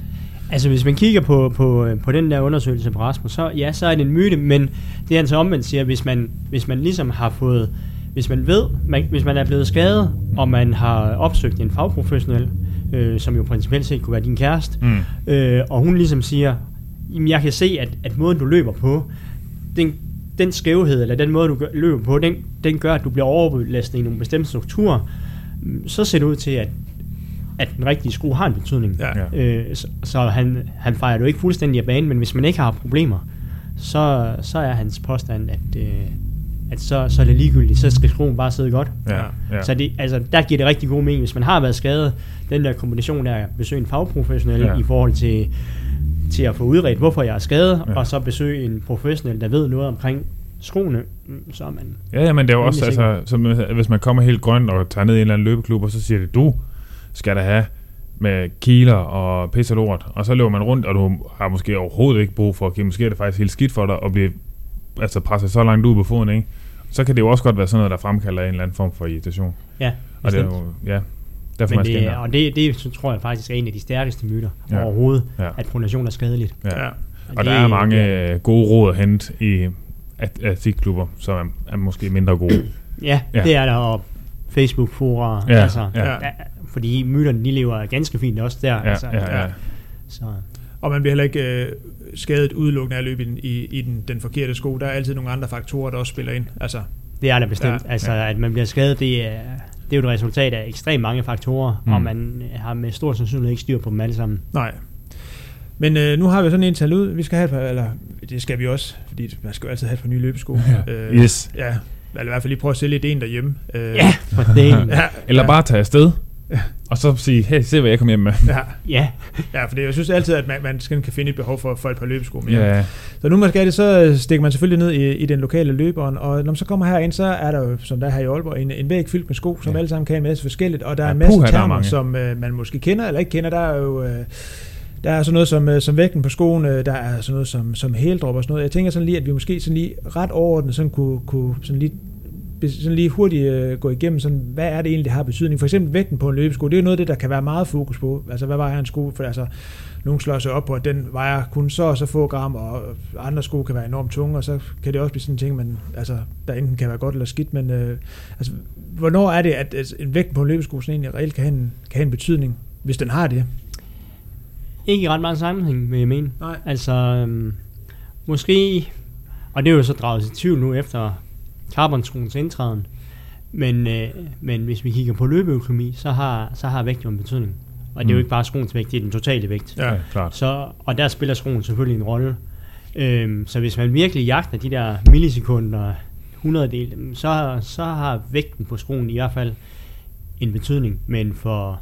C: Altså hvis man kigger på, på, på den der undersøgelse på Rasmus, så ja, så er det en myte, men det er han så omvendt siger, hvis man, hvis man ligesom har fået, hvis man ved, man, hvis man er blevet skadet, og man har opsøgt en fagprofessionel, øh, som jo principielt set kunne være din kæreste, mm. øh, og hun ligesom siger, jamen jeg kan se, at, at måden du løber på, den, den skævhed, eller den måde du gør, løber på, den, den gør, at du bliver overbelastet i nogle bestemte strukturer, så ser det ud til, at at den rigtige sko har en betydning. Ja. Øh, så, så han, han fejrer jo ikke fuldstændig af banen, men hvis man ikke har problemer, så, så er hans påstand, at, øh, at så, så er det ligegyldigt, så skal skoen bare sidde godt. Ja. Ja. Så det, altså, der giver det rigtig god mening, hvis man har været skadet, den der kombination der, besøge en fagprofessionel ja. i forhold til, til at få udredt, hvorfor jeg er skadet, ja. og så besøge en professionel, der ved noget omkring skoene, så er man...
B: Ja, ja men det er jo også, altså, som, hvis man kommer helt grønt og tager ned i en eller anden løbeklub, og så siger det, du skal der have med kiler og pis og lort, og så løber man rundt, og du har måske overhovedet ikke brug for at give, måske er det faktisk helt skidt for dig at blive altså presset så langt ud på foden, ikke? Så kan det jo også godt være sådan noget, der fremkalder en eller anden form for irritation.
C: Ja,
B: og det er jo, ja,
C: derfor Men det, og det, det så tror jeg faktisk er en af de stærkeste myter ja. overhovedet, ja. at pronation er skadeligt.
B: Ja. ja. Og, og det, der er mange ja. gode råd at hente i atletikklubber, som er, er måske mindre gode.
C: ja, ja, det er der, og Facebook-fora, ja. altså, ja. Ja, fordi myterne, de lever ganske fint også der. Ja, altså, ja, ja.
A: Så. Og man bliver heller ikke øh, skadet udelukkende af at løbe i, i den, den forkerte sko. Der er altid nogle andre faktorer, der også spiller ind. Altså,
C: det er der bestemt. Ja, altså, ja. at man bliver skadet, det er, det er jo et resultat af ekstremt mange faktorer,
B: Mm.
C: og man har med stor sandsynlighed ikke styr på dem alle sammen.
A: Nej. Men øh, nu har vi sådan en tal ud. Vi skal have et par, eller det skal vi også, fordi man skal jo altid have et par nye løbesko.
B: Ja.
A: Øh,
B: Yes.
A: Ja, eller i hvert fald lige prøve at sælge ideen derhjemme. Øh,
C: Ja, for det
A: ja,
B: Eller
A: ja,
B: bare tage afsted, og så sige, hey, se hvad jeg kom hjem med.
A: Ja,
C: Ja,
A: ja, for det, jeg synes altid, at man, man skal kan finde et behov for, for et par løbesko mere.
B: Ja,
A: Så nu man skal det, så stikker man selvfølgelig ned i, i den lokale løberen, og når man så kommer herind, så er der jo, som der er her i Aalborg, en, en væg fyldt med sko, som
B: Ja.
A: alle sammen kan en masse forskelligt, og der er
B: Ja,
A: en masse
B: puha, er
A: termer, som øh, man måske kender eller ikke kender. Der er jo... Øh, der er sådan noget som, øh, som vægten på skoen, der er sådan noget som, som hældrop og sådan noget. Jeg tænker sådan lige, at vi måske sådan lige ret overordnet sådan kunne, kunne sådan lige sådan lige hurtigt øh, gå igennem, sådan, hvad er det egentlig, det har betydning? For eksempel vægten på en løbesko, det er noget af det, der kan være meget fokus på. Altså, hvad vejer en sko? For altså, nogen slår sig op på, at den vejer kun så og så få gram, og andre sko kan være enormt tunge, og så kan det også blive sådan en ting, man, altså, der enten kan være godt eller skidt, men øh, altså, hvornår er det, at altså, en vægt på en løbesko sådan egentlig reelt kan have en, kan have en betydning, hvis den har det?
C: ikke i ret meget sammenhæng, vil jeg mene.
A: Nej.
C: Altså, øhm, måske, og det er jo så draget til tvivl nu efter carbontroens indtræden, men, øh, men hvis vi kigger på løbeøkonomi, så har, så har vægt jo en betydning. Og det er jo
B: Mm.
C: ikke bare skoens vægt, det er den totale vægt.
B: ja, klart.
C: Så, og der spiller skoen selvfølgelig en rolle. Øhm, så hvis man virkelig jagter de der millisekunder, 100 del, så, så har vægten på skoen i hvert fald en betydning. Men for,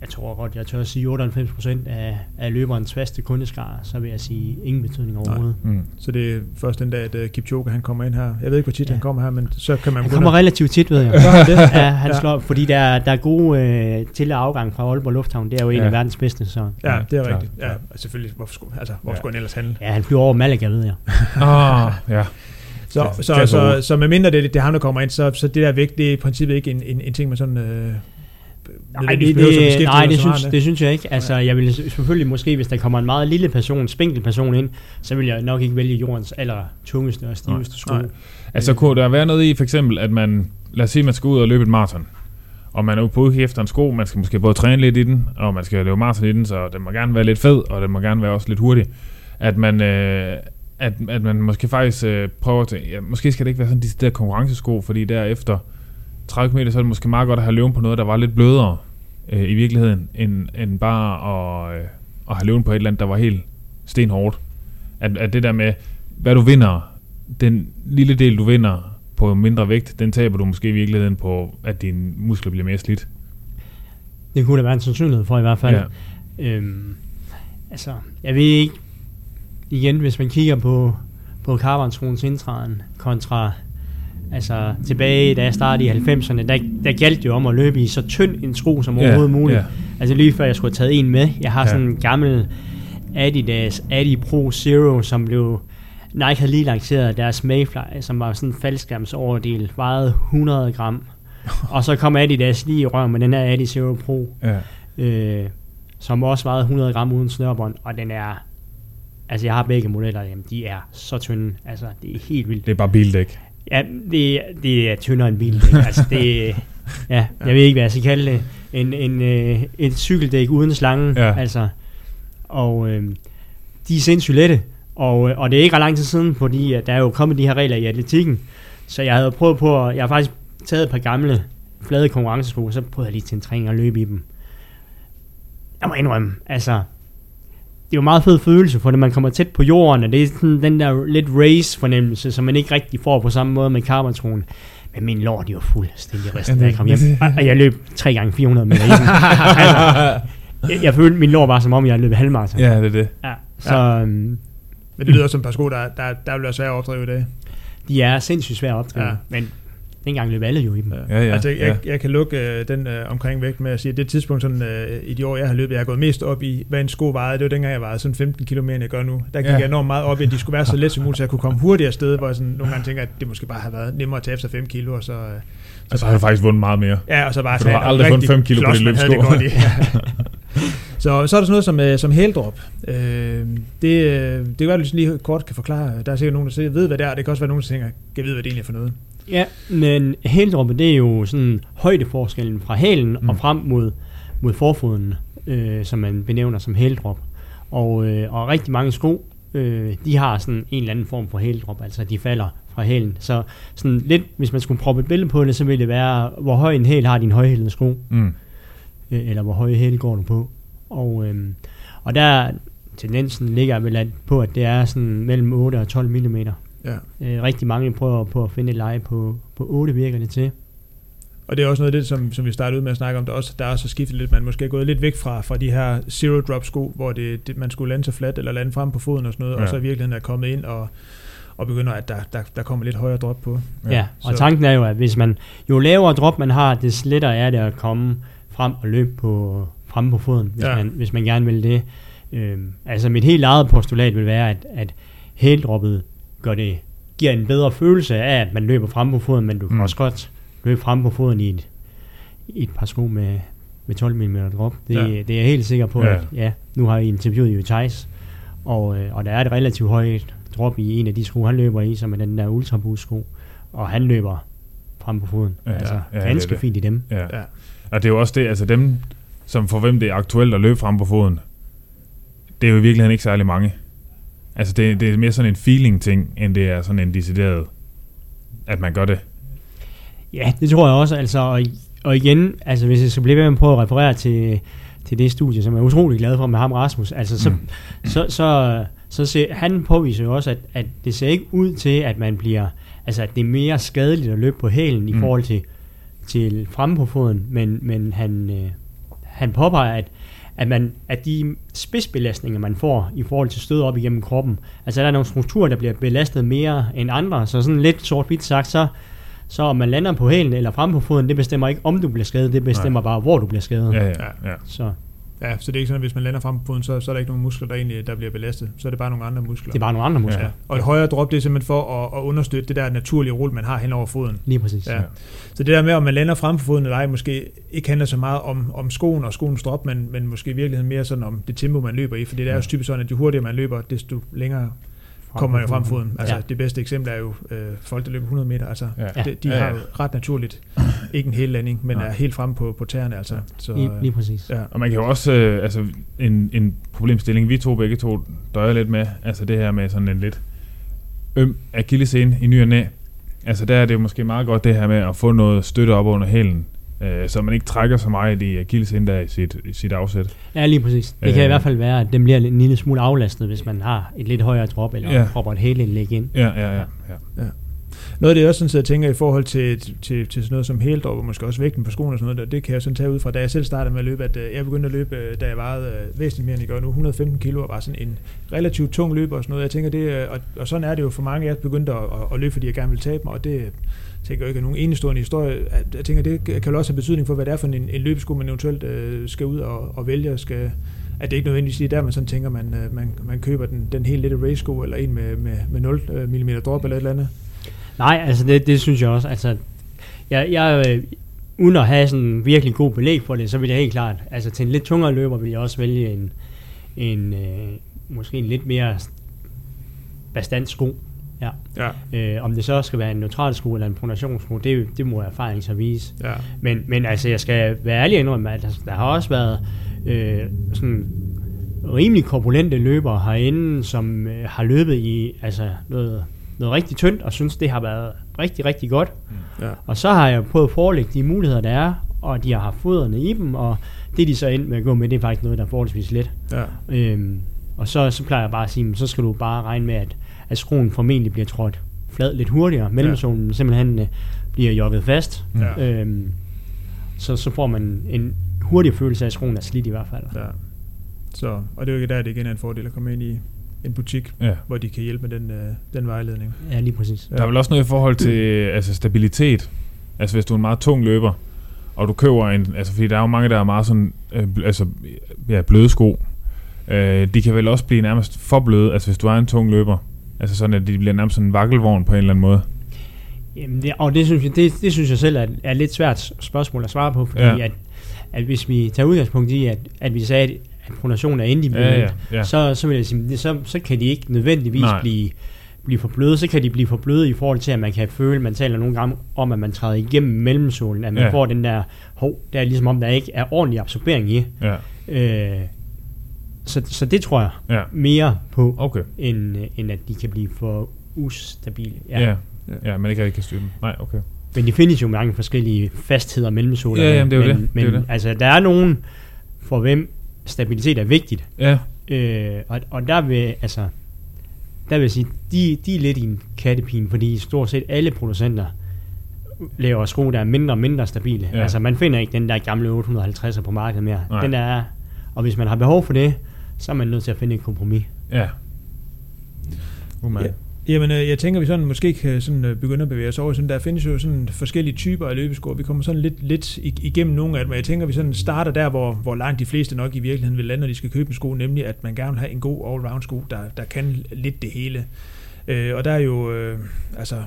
C: jeg tror godt, jeg tør at sige 98% af, af løberens faste kundeskar, så vil jeg sige ingen betydning overhovedet.
B: Mm.
A: Så det er først den dag, at uh, Kipchoge han kommer ind her. Jeg ved ikke, hvor tit
C: Ja.
A: ja. han kommer her, men så kan man
C: Han kommer
A: at-
C: relativt tit, ved jeg.
A: Det?
C: Ja, han
A: Ja.
C: slår, fordi der, er- der er gode øh, til- og afgang fra Aalborg Lufthavn. Det er jo en
B: Ja.
C: af verdens bedste, så
A: Ja, det er rigtigt. Ja, selvfølgelig, hvorfor skulle, altså, hvorfor
B: Ja.
A: skulle han ellers handle?
C: ja, han flyver over Malaga, ved jeg.
B: Ah, ja.
A: Så,
B: Ja,
A: så, så, så, så med mindre det, det er ham, der kommer ind, så, så det der vægt, det er i princippet ikke en, en, en ting, man sådan... Øh,
C: Nej, det, det, nej synes, det synes jeg ikke. Altså, jeg vil selvfølgelig måske, hvis der kommer en meget lille person, spinkel person ind, så vil jeg nok ikke vælge jordens aller tungeste og stiveste sko.
A: Nej.
B: Altså kunne der være noget i for eksempel, at man, lad os sige, man skal ud og løbe et maraton, og man er på udkig efter en sko, man skal måske både træne lidt i den, og man skal løbe maraton i den, så den må gerne være lidt fed, og den må gerne være også lidt hurtig. At man, øh, at, at man måske faktisk øh, prøver at ja, måske skal det ikke være sådan de der konkurrencesko, fordi derefter 30 km, så er det måske meget godt at have løven på noget, der var lidt blødere øh, i virkeligheden, end, end bare at, øh, at have løven på et eller andet, der var helt stenhårdt. At, at det der med, hvad du vinder, den lille del, du vinder på mindre vægt, den taber du måske i virkeligheden på, at dine muskler bliver mere slidt.
C: Det kunne der være en sandsynlighed for i hvert fald.
B: Ja.
C: Øhm, altså, jeg ved ikke, igen, hvis man kigger på, på Carbon-troens indtræden kontra altså tilbage, da jeg startede i 90'erne, der, der galt det jo om at løbe i så tynd en sko som overhovedet muligt.
B: Ja.
C: Altså lige før jeg skulle have taget en med. Jeg har
B: Ja.
C: sådan en gammel Adidas Adi Pro Zero, som blev Nike havde lige lanceret deres Mayfly, som var sådan en faldskærmsoverdel, vejede 100 gram. og så kom Adidas lige i røven med den her Adi Zero Pro,
B: Ja.
C: øh, som også vejede 100 gram uden snørbånd, og den er, altså jeg har begge modeller, jamen, de er så tynde, altså det er helt vildt.
B: Det er bare bildæk.
C: Ja, det, det er tyndere end bil. ikke? altså det, ja, jeg ved ikke, hvad jeg skal kalde det. En, en, øh, et cykeldæk uden slange.
B: Ja.
C: Altså, og øh, de er sindssygt lette. Og, øh, og det er ikke ret lang tid siden, fordi at der er jo kommet de her regler i atletikken. Så jeg havde prøvet på, at, jeg har faktisk taget et par gamle flade konkurrencesko, og så prøvede jeg lige til en træning at løbe i dem. Jeg må indrømme, altså, det er jo en meget fed følelse, for når man kommer tæt på jorden, og det er sådan den der lidt race-fornemmelse, som man ikke rigtig får på samme måde med carbontroen. Men min lår, de var fuldstændig ristet, da jeg kom hjem. Og- jeg løb 3 gange 400 meter altså, jeg, jeg følte, min lår var som om, jeg løb halvmarathon.
B: Ja, det er det.
C: ja. Så øhm,
A: Men det lyder som et par sko, der, der, der vil være svært at opdrive i dag.
C: de er sindssygt svære at opdrive. Ja.
A: Ja.
C: Men dengang løb alle jo i dem.
B: Ja, ja,
A: altså, jeg,
B: ja.
A: jeg kan lukke øh, den øh, omkring vægt med at sige, at det tidspunkt sådan, øh, i de år, jeg har løbet, jeg har gået mest op i, hvad en sko vejede. Det var dengang, jeg vejede sådan 15 km mere, end jeg gør nu. Der gik
B: Ja.
A: jeg enormt meget op i, at de skulle være så let som muligt, så jeg kunne komme hurtigere afsted, hvor jeg sådan, nogle gange tænker, at det måske bare har været nemmere at tage efter 5 kilo, og så... Øh,
B: så har du faktisk vundet meget mere.
A: Ja, og så bare
B: For du har aldrig
A: rigtig
B: fem kilo på
A: man havde det så, så er der sådan noget som, øh, som hældrop. Øh, det, øh, det kan være, at du lige kort kan forklare. Der er sikkert nogen, der siger, ved, hvad det er. Det kan også være nogen, der tænker, kan vide, hvad det egentlig er for noget.
C: Ja, men hældroppe, det er jo sådan højdeforskellen fra hælen mm. og frem mod, mod forfoden, øh, som man benævner som hældrop. Og, øh, og rigtig mange sko øh, de har sådan en eller anden form for hældrop, altså de falder fra hælen. Så sådan lidt, hvis man skulle proppe et billede på det, så ville det være, hvor høj en hæl har din højhælende sko,
B: Mm.
C: øh, eller hvor høje hæl går du på. Og, øh, og der tendensen ligger vel på, at det er sådan mellem 8 og 12 mm.
A: Ja.
C: Øh, rigtig mange prøver på at finde et leje på, på 8 virker det til.
A: Og det er også noget af det, som, som vi startede ud med at snakke om, der også, der er også skiftet lidt. Man måske er gået lidt væk fra, fra de her zero drop sko, hvor det, det, man skulle lande sig fladt eller lande frem på foden og sådan noget, ja. Og så i virkeligheden er kommet ind og, og begynder, at der, der, der kommer lidt højere drop på.
C: Ja, ja og
A: så-
C: tanken er jo, at hvis man, jo lavere drop man har, des lettere er det at komme frem og løbe på, frem på foden, hvis,
A: Ja.
C: man, hvis man gerne vil det. Øhm, altså mit helt eget postulat vil være, at, at hældroppet gør det, giver en bedre følelse af, at man løber frem på foden, men du kan
B: Mm.
C: også godt løbe frem på foden i et, i et par sko med, med 12 mm drop. Det,
A: Ja.
C: det er jeg helt sikker på,
B: Ja.
C: at ja, nu har I interviewet jo Thijs, og, øh, og der er et relativt højt drop i en af de sko, han løber i, som er den der Ultraboost sko, og han løber frem på foden.
B: Ja,
C: altså,
B: ja, er
C: ganske
B: det.
C: fint i dem.
B: Ja.
A: Ja.
B: Og det er jo også det, altså dem, som for hvem det er aktuelt at løbe frem på foden, det er jo i virkeligheden ikke særlig mange. Altså det, det er mere sådan en feeling-ting, end det er sådan en decideret, at man gør det.
C: Ja, det tror jeg også. Altså, og, og igen, altså, hvis jeg skal blive ved med på at referere til, til det studie, som jeg er utrolig glad for med ham Rasmus, altså, så,
B: Mm.
C: så, så, så ser, han påviser jo også, at, at det ser ikke ud til, at man bliver, altså, at det er mere skadeligt at løbe på hælen mm. i forhold til, til fremme på foden, men, men han, øh, han påpeger, at, at, man, at de spidsbelastninger, man får i forhold til stød op igennem kroppen, altså der er nogle strukturer, der bliver belastet mere end andre, så sådan lidt sort-hvidt sagt, så, så om man lander på hælen eller fremme på foden, det bestemmer ikke, om du bliver skadet, det bestemmer Nej. bare, hvor du bliver skadet.
B: Ja, Ja.
A: ja.
C: Så
A: Ja, så det er ikke sådan, at hvis man lander frem på foden, så, så er der ikke nogen muskler, der egentlig der bliver belastet. Så er det bare nogle andre muskler.
C: det er bare nogle andre muskler.
A: Ja. Og et højere drop, det er simpelthen for at, at understøtte det der naturlige rulle, man har hen over foden.
C: Lige præcis.
A: Ja.
C: Ja.
A: Så det der med, om man lander frem på foden eller ej, måske ikke handler så meget om, om skoen og skoens drop, men, men måske i virkeligheden mere sådan om det tempo, man løber i. For det er jo typisk sådan, at jo hurtigere man løber, desto længere kommer jo frem foden. Altså ja.
C: Ja.
A: det bedste eksempel er jo øh, folk, der løber 100 meter. Altså,
B: Ja.
A: ja. de, de
B: Ja,
A: har
B: ja.
A: jo ret naturligt ikke en hel landing, men
B: Nej.
A: er helt fremme på, på tæerne. Altså. Så,
C: Lige,
A: øh,
C: lige præcis.
A: ja.
B: Og man kan jo også, øh, altså en, en problemstilling, vi to begge to døjer lidt med, altså det her med sådan en lidt øm akillescene i ny og næ. Altså der er det jo måske meget godt det her med at få noget støtte op under hælen, øh, så man ikke trækker så meget i akillescene der i sit, i sit afsæt.
C: Ja, lige præcis. Det
B: Øh.
C: kan i hvert fald være, at den bliver en lille smule aflastet, hvis man har et lidt højere drop, eller
B: Ja.
C: ja. propper et hæleindlæg ind.
B: Ja, ja, ja. ja.
A: Noget af det, jeg også sådan, og tænker i forhold til, til, til sådan noget som hældrop, og måske også vægten på skoene og sådan noget, der, det kan jeg sådan tage ud fra, da jeg selv startede med at løbe, at øh, jeg begyndte at løbe, øh, da jeg vejede øh, væsentligt mere, end jeg gør nu, 115 kilo, og var sådan en relativt tung løber og sådan noget. Jeg tænker, det, øh, og, og sådan er det jo for mange, jeg begyndte at, at, at løbe, fordi jeg gerne vil tabe mig, og det øh, tænker jo ikke er nogen enestående historie. At Jeg tænker, det kan jo også have betydning for, hvad det er for en, en løbesko, man eventuelt øh, skal ud og, og vælge, og skal, at det ikke nødvendigvis lige der, man sådan tænker, man, øh, man, man køber den, den helt lette race-sko, eller en med, med, med 0 øh, mm drop eller et eller andet.
C: Nej, altså det, det synes jeg også. Altså, jeg, jeg, øh, uden at have sådan virkelig god belæg for det, så vil jeg helt klart, altså til en lidt tungere løber, vil jeg også vælge en, en øh, måske en lidt mere bastant sko. Ja.
A: Ja.
C: Øh, om det så skal være en neutral sko eller en pronationssko, det, det må erfaring så vise.
A: Ja.
C: Men, men altså, jeg skal være ærlig indrømme, at altså, der har også været øh, sådan rimelig korpulente løbere herinde, som øh, har løbet i altså, noget, noget rigtig tyndt, og synes, det har været rigtig, rigtig godt.
A: Ja.
C: Og så har jeg prøvet at forelægge de muligheder, der er, og de har haft foderne i dem, og det de så endt med at gå med, det er faktisk noget, der er forholdsvis let.
A: Ja.
C: Øhm, og så, så plejer jeg bare at sige, så skal du bare regne med, at, at skruen formentlig bliver trådt flad lidt hurtigere. Mellemzonen simpelthen øh, bliver jogget fast.
A: Ja.
C: Øhm, så, så får man en hurtig følelse af, at skruen er slidt i hvert fald.
A: Ja. Så, og det er jo ikke der, det igen er en fordel at komme ind i en butik,
B: ja.
A: hvor de kan hjælpe med den, øh, den vejledning.
C: Ja, lige præcis.
A: Ja.
B: Der er vel også noget i forhold til altså stabilitet. Altså hvis du er en meget tung løber, og du køber en, altså fordi der er jo mange, der er meget sådan, øh, altså ja, bløde sko. Øh, de kan vel også blive nærmest for bløde, altså hvis du er en tung løber. Altså sådan, at de bliver nærmest sådan en vakkelvogn på en eller anden måde.
C: Jamen det, og det synes, jeg, det, det synes jeg selv er, er lidt svært spørgsmål at svare på, fordi
B: Ja.
C: at, at hvis vi tager udgangspunkt i, at, at vi sagde, at, at pronation er individuelt,
B: Ja, ja, ja.
C: så, så vil jeg sige, så, så kan de ikke nødvendigvis
B: Nej.
C: blive, blive for bløde. Så kan de blive for bløde i forhold til, at man kan føle, man taler nogle gange om, at man træder igennem mellemsolen, at man
B: Ja.
C: får den der, hov, det er ligesom om, der ikke er ordentlig absorbering i.
B: Ja.
C: Øh, så, så det tror jeg
B: Ja,
C: mere på,
B: okay.
C: end, øh, end at de kan blive for ustabile.
B: Ja. Ja, ja man ikke rigtig kan styre dem. Nej, okay.
C: Men de findes jo mange forskellige fastheder mellem solerne.
B: Ja, jamen, det er jo
C: men,
B: det. Det er
C: Men
B: det.
C: altså, der er nogen, for hvem stabilitet er vigtigt.
B: Ja,
C: Øh, og, og der vil, altså, der vil jeg sige, de, de er lidt i en kattepine, fordi stort set alle producenter laver sko, der er mindre og mindre stabile.
B: Ja.
C: Altså, man finder ikke den der gamle 850'er på markedet mere.
B: Nej.
C: Den er, og hvis man har behov for det, så er man nødt til at finde et kompromis.
B: ja. Man.
A: Ja. Jamen, øh, jeg tænker, vi sådan måske kan sådan, øh, begynde at bevæge os over. Sådan, der findes jo sådan forskellige typer af løbesko. Vi kommer sådan lidt, lidt ig- igennem nogle af dem, og jeg tænker, vi sådan starter der, hvor, hvor langt de fleste nok i virkeligheden vil lande, når de skal købe en sko, nemlig at man gerne vil have en god all-round sko, der, der kan lidt det hele. Øh, og der er jo, øh, altså,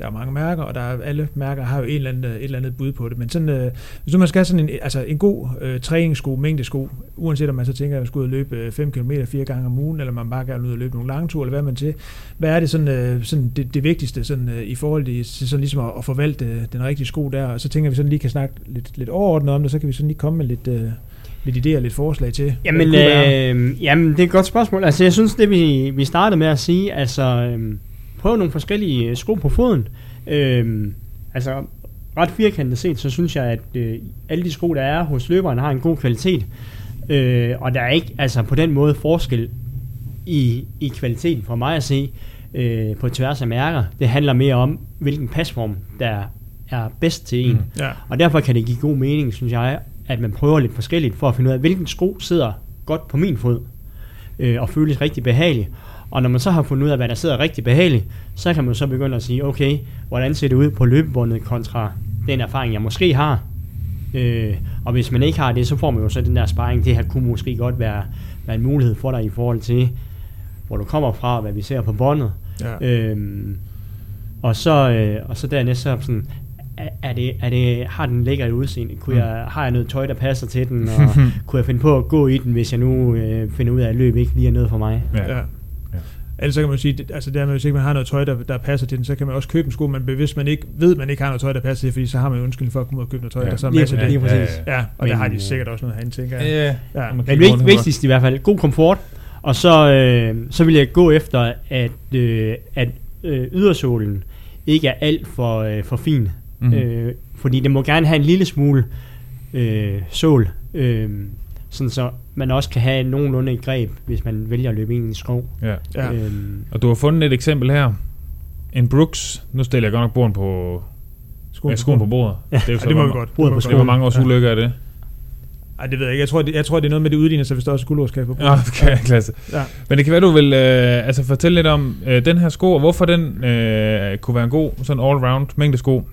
A: der er mange mærker, og der er, alle mærker har jo en eller anden, et eller andet bud på det. Men sådan, øh, hvis man skal have sådan en, altså en god øh, træningssko, mængdesko, uanset om man så tænker, at man skal ud og løbe 5 km fire gange om ugen, eller man bare gerne vil ud og løbe nogle lange ture, eller hvad man til, hvad er det sådan, øh, sådan det, det vigtigste sådan, øh, i forhold til sådan ligesom at, at forvalte øh, den rigtige sko der, og så tænker vi sådan lige kan snakke lidt, lidt overordnet om det, så kan vi sådan lige komme med lidt, øh, lidt idéer, lidt forslag til.
C: Jamen, øh, jamen, det er et godt spørgsmål. Altså, jeg synes, det vi, vi startede med at sige, altså, øh, prøv nogle forskellige øh, sko på foden. Øh, altså, ret firkantet set, så synes jeg, at øh, alle de sko, der er hos løberen, har en god kvalitet. Øh, og der er ikke altså på den måde forskel i, i kvaliteten for mig at se øh, på tværs af mærker. Det handler mere om, hvilken pasform, der er bedst til en.
B: Mm.
A: Ja.
C: Og derfor kan det give god mening, synes jeg, at man prøver lidt forskelligt for at finde ud af, hvilken sko sidder godt på min fod øh, og føles rigtig behagelig. Og når man så har fundet ud af, hvad der sidder rigtig behageligt, så kan man så begynde at sige, okay, hvordan ser det ud på løbebåndet kontra den erfaring, jeg måske har. Øh, og hvis man ikke har det, så får man jo så den der sparring. Det her kunne måske godt være, være en mulighed for dig i forhold til, hvor du kommer fra, og hvad vi ser på båndet.
A: Ja.
C: Øhm, og så øh, og så dernæst så sådan er, er det, er det, har den lækker udseende? Kunne
B: Mm.
C: jeg, har jeg noget tøj, der passer til den? Og kunne jeg finde på at gå i den, hvis jeg nu øh, finder ud af, at løb ikke lige er noget for mig?
B: Ja.
A: Ja. Ellers så kan man sige, det- altså der med, hvis ikke man har noget tøj, der, der passer til den, så kan man også købe en sko, men hvis man ikke ved, man ikke har noget tøj, der passer til, fordi så har man jo undskyldning for at komme ud og købe noget tøj,
B: Ja.
A: der så er
C: Lige,
A: masser af
C: lige
A: det.
C: præcis.
B: ja,
A: og der
C: Men,
A: har de
C: øh,
A: sikkert også noget herinde, tænker jeg.
B: Ja.
A: Ja.
C: Men vigt, vigtigst i hvert fald, god komfort. Og så, øh, så vil jeg gå efter, at, øh, at øh, ydersålen ikke er alt for, øh, for fin.
B: Mhm.
C: Øh, fordi det må gerne have en lille smule øh, sål, øh, sådan så man også kan have nogenlunde et greb, hvis man vælger at løbe ind i en skov.
B: Ja.
A: Ja.
C: Øhm,
B: Og du har fundet et eksempel her. En Brooks. Nu stiller jeg godt nok borden på,
A: Skoen,
B: ja, skoen på bordet.
C: Ja.
B: Det er jo
A: Ja,
B: så,
A: det må vi
B: hvor-
A: godt.
C: Bordet på
A: vi
B: Det var mange års ulykker af det.
A: Ej, det ved jeg ikke. Jeg tror, det, jeg tror, det er noget med det udligner sig, hvis der også er guldårskab på.
B: Ja, okay, klasse.
A: Ja.
B: Men det kan være, du vil øh, altså fortælle lidt om øh, den her sko, og hvorfor den øh, kunne være en god sådan all-round mængde sko.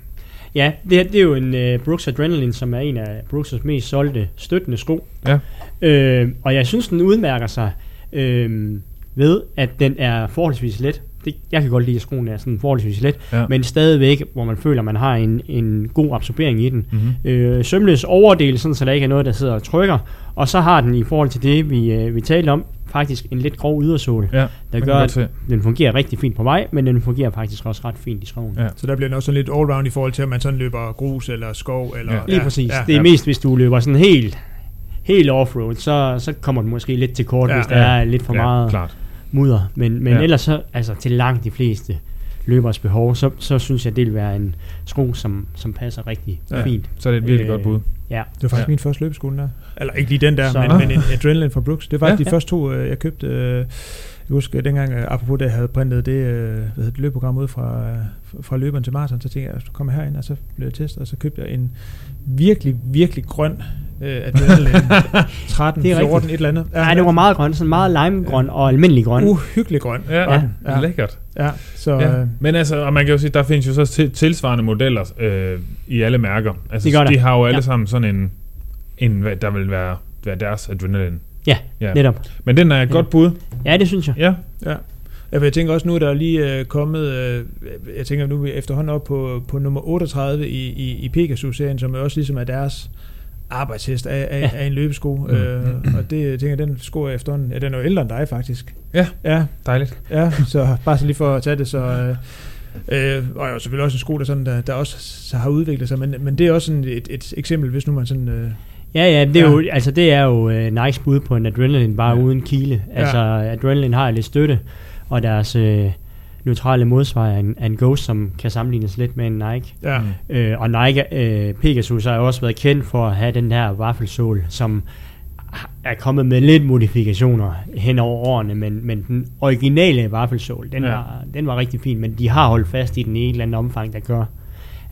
C: Ja, det, her, det er jo en øh, Brooks Adrenaline, som er en af Brooks' mest solgte støttende sko.
B: Ja.
C: Øh, og jeg synes, den udmærker sig øh, ved, at den er forholdsvis let. Det, jeg kan godt lide, at skoen er sådan forholdsvis let,
B: Ja.
C: men stadigvæk, hvor man føler, at man har en, en god absorbering i den.
B: Mm-hmm.
C: øh, sømløs overdel, sådan, så der ikke er noget, der sidder og trykker. Og så har den i forhold til det, vi, øh, vi talte om, faktisk en lidt grov ydersåle,
B: Ja,
C: der gør, at den fungerer rigtig fint på vej, men den fungerer faktisk også ret fint i skoven.
B: Ja.
A: Så der bliver den også sådan lidt all-round i forhold til, at man sådan løber grus eller skov. Eller,
B: Ja.
C: Lige præcis.
A: Ja,
C: det er
B: ja.
C: mest, hvis du løber sådan helt, helt offroad, så, så kommer den måske lidt til kort,
A: Ja,
C: ja, hvis der
B: ja.
C: er lidt for
B: ja,
C: meget
B: klart.
C: Mudder. Men, men
B: Ja.
C: ellers så, altså til langt de fleste løbers behov, så, så synes jeg, det vil være en sko, som, som passer rigtig
A: Ja.
C: fint.
B: Så er det et virkelig
C: Øh,
B: godt bud.
C: Ja,
A: Det var faktisk
B: Ja.
A: min første løbesko, der. Eller ikke lige den der,
C: Så-
A: men, men en Adrenaline fra Brooks. Det var faktisk
B: Ja.
A: ja. de første to, øh, jeg købte. øh, Jeg husker dengang, øh, apropos det, jeg havde printet det, øh, hvad hedder det løbeprogram ud fra, øh, fra løberen til maraton, så tænkte jeg, så kom jeg herind, og så blev jeg testet, og så købte jeg en virkelig, virkelig grøn øh, Adrenaline 13,
C: Det er
A: 14,
C: rigtigt.
A: et eller andet.
C: Nej, det var meget grøn, sådan meget limegrøn og almindelig grøn.
A: Uhyggelig grøn.
B: Ja,
C: Ja.
B: ja. lækkert.
A: Ja, så
B: Ja.
A: øh,
B: Men altså, og man kan jo sige, der findes jo så til, tilsvarende modeller øh, i alle mærker. Altså,
C: der.
B: de har jo alle
C: Ja.
B: sammen sådan en, en, hvad der vil være, være deres adrenaline.
C: Ja,
B: Ja.
C: netop.
B: Men den er et
C: Ja.
B: godt bud.
C: Ja, det synes jeg.
B: Ja,
A: Ja. Ja, for jeg tænker også, nu er der lige øh, kommet, øh, jeg tænker nu er vi efterhånden op på, på nummer 38 i, i, i Pegasus-serien, som også ligesom er deres arbejdshest af, af,
C: Ja.
A: af en løbesko.
B: Mm.
A: Øh, og det jeg tænker den sko er efterhånden, ja, den er jo ældre end dig faktisk.
B: Ja.
A: Ja,
B: dejligt.
A: ja så bare så lige for at tage det, så... Øh, Øh, og jo selvfølgelig også en sko, der, sådan, der, der også så har udviklet sig, men, men det er også sådan et, et eksempel, hvis nu man sådan... Øh,
C: Ja, ja, det er
A: Ja.
C: jo, altså det er jo uh, Nikes bud på en adrenaline, bare
B: Ja.
C: ja. uden kile. Altså adrenaline har lidt støtte, og deres uh, neutrale modsvar er en, en Ghost, som kan sammenlignes lidt med en Nike.
A: Ja.
B: Mm.
C: Øh, og Nike, øh, Pegasus har jo også været kendt for at have den her vaffelsål, som er kommet med lidt modifikationer hen over årene, men, men den originale vaffelsål, den,
B: Ja.
C: ja. var, den var rigtig fin, men de har holdt fast i den i et eller andet omfang, der gør,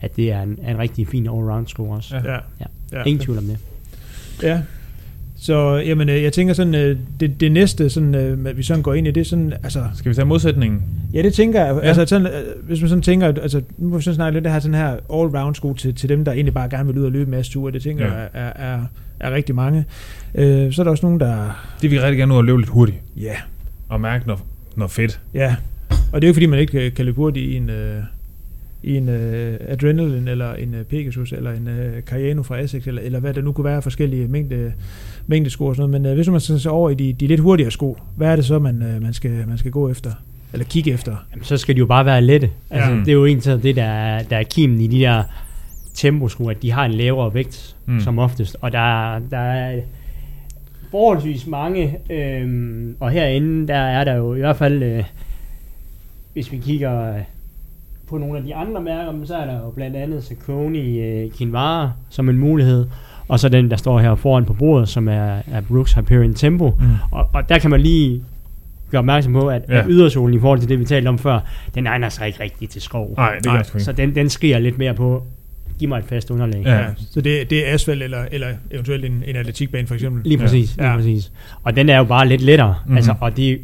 C: at det er en, en rigtig fin all-round sko også.
B: Ja.
C: Ja.
A: Ja.
C: Ja.
A: ja.
C: Ingen tvivl om det.
A: Ja. Så jamen, øh, jeg tænker sådan, øh, det, det næste, sådan, øh, at vi sådan går ind i, det er sådan, altså,
B: Skal vi tage modsætningen?
A: ja, det tænker jeg,
B: Ja.
A: altså, sådan, hvis man sådan tænker, altså, nu må vi sådan snakke lidt, det her sådan her all-round sko til, til dem, der egentlig bare gerne vil ud og løbe masse ture, det tænker
B: Ja.
A: jeg er, er, er rigtig mange. Øh, så er der også nogen, der,
B: Det vil rigtig gerne ud og løbe lidt hurtigt.
A: ja,
B: Og mærke noget, noget fedt.
A: ja, og det er jo ikke, fordi man ikke kan løbe hurtigt i en, øh, i en øh, Adrenaline, eller en øh, Pegasus, eller en øh, Cayano fra Asics, eller, eller hvad der nu kunne være af forskellige mængde, mængdesko og sådan noget. Men øh, hvis man skal se over i de, de lidt hurtigere sko, hvad er det så, man, øh, man, skal, man skal gå efter? Eller kigge efter?
C: Jamen, så skal de jo bare være lette. Altså,
B: Ja.
C: Det er jo egentlig det, der er, der er kimen i de der temposko, at de har en lavere vægt,
B: Mm.
C: som oftest. Og der, der er forholdsvis mange, øhm, og herinde, der er der jo i hvert fald, øh, hvis vi kigger på nogle af de andre mærker, men så er der jo blandt andet Saucony øh, Kinvara som en mulighed, og så den, der står her foran på bordet, som er, er Brooks Hyperion Tempo.
B: Mm.
C: Og, og der kan man lige gøre opmærksom på, at,
B: Ja.
C: ja. at ydersolen i forhold til det, vi talte om før, den egner sig ikke rigtigt til skov.
B: Nej, det gør ikke.
C: Så den, den skriger lidt mere på, giv mig et fast underlag.
B: Ja.
A: Så det, det er asfalt, eller, eller eventuelt en, en atletikbane for eksempel?
C: Lige præcis,
A: Ja.
C: ja. lige præcis. Og den er jo bare lidt lettere,
B: Mhm.
C: mm-hmm. altså, og det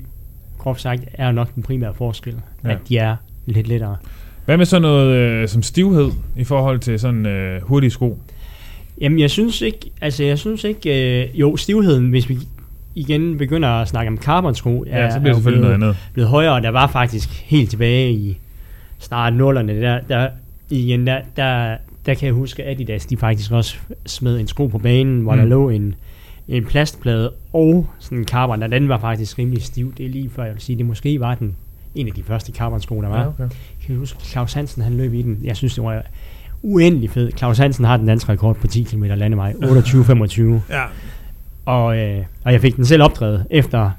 C: groft sagt er jo nok den primære forskel,
B: Ja.
C: ja. at de er lidt lettere.
B: Hvad med sådan noget øh, som stivhed i forhold til sådan øh, hurtige sko?
C: Jamen, jeg synes ikke, altså jeg synes ikke, øh, jo, stivheden, hvis vi igen begynder at snakke om carbonsko,
B: Ja,
C: er,
B: så bliver det
C: er
B: selvfølgelig noget
C: blevet,
B: andet.
C: blevet højere, og der var faktisk helt tilbage i snart nullerne, der, der, igen, der, der, der kan jeg huske, at Adidas, de faktisk også smed en sko på banen, hvor
B: mm.
C: der lå en, en plastplade og sådan en carbon, og den var faktisk rimelig stiv. Det er lige før, jeg vil sige, det måske var den en af de første carbon-sko, der var.
B: Ja, okay.
C: Kan du huske, Claus Hansen, han løb i den. Jeg synes, det var uendelig fed. Claus Hansen har den danske rekord på 10 km landevej, 28-25.
A: Ja,
C: Og, øh, og jeg fik den selv opdrevet efter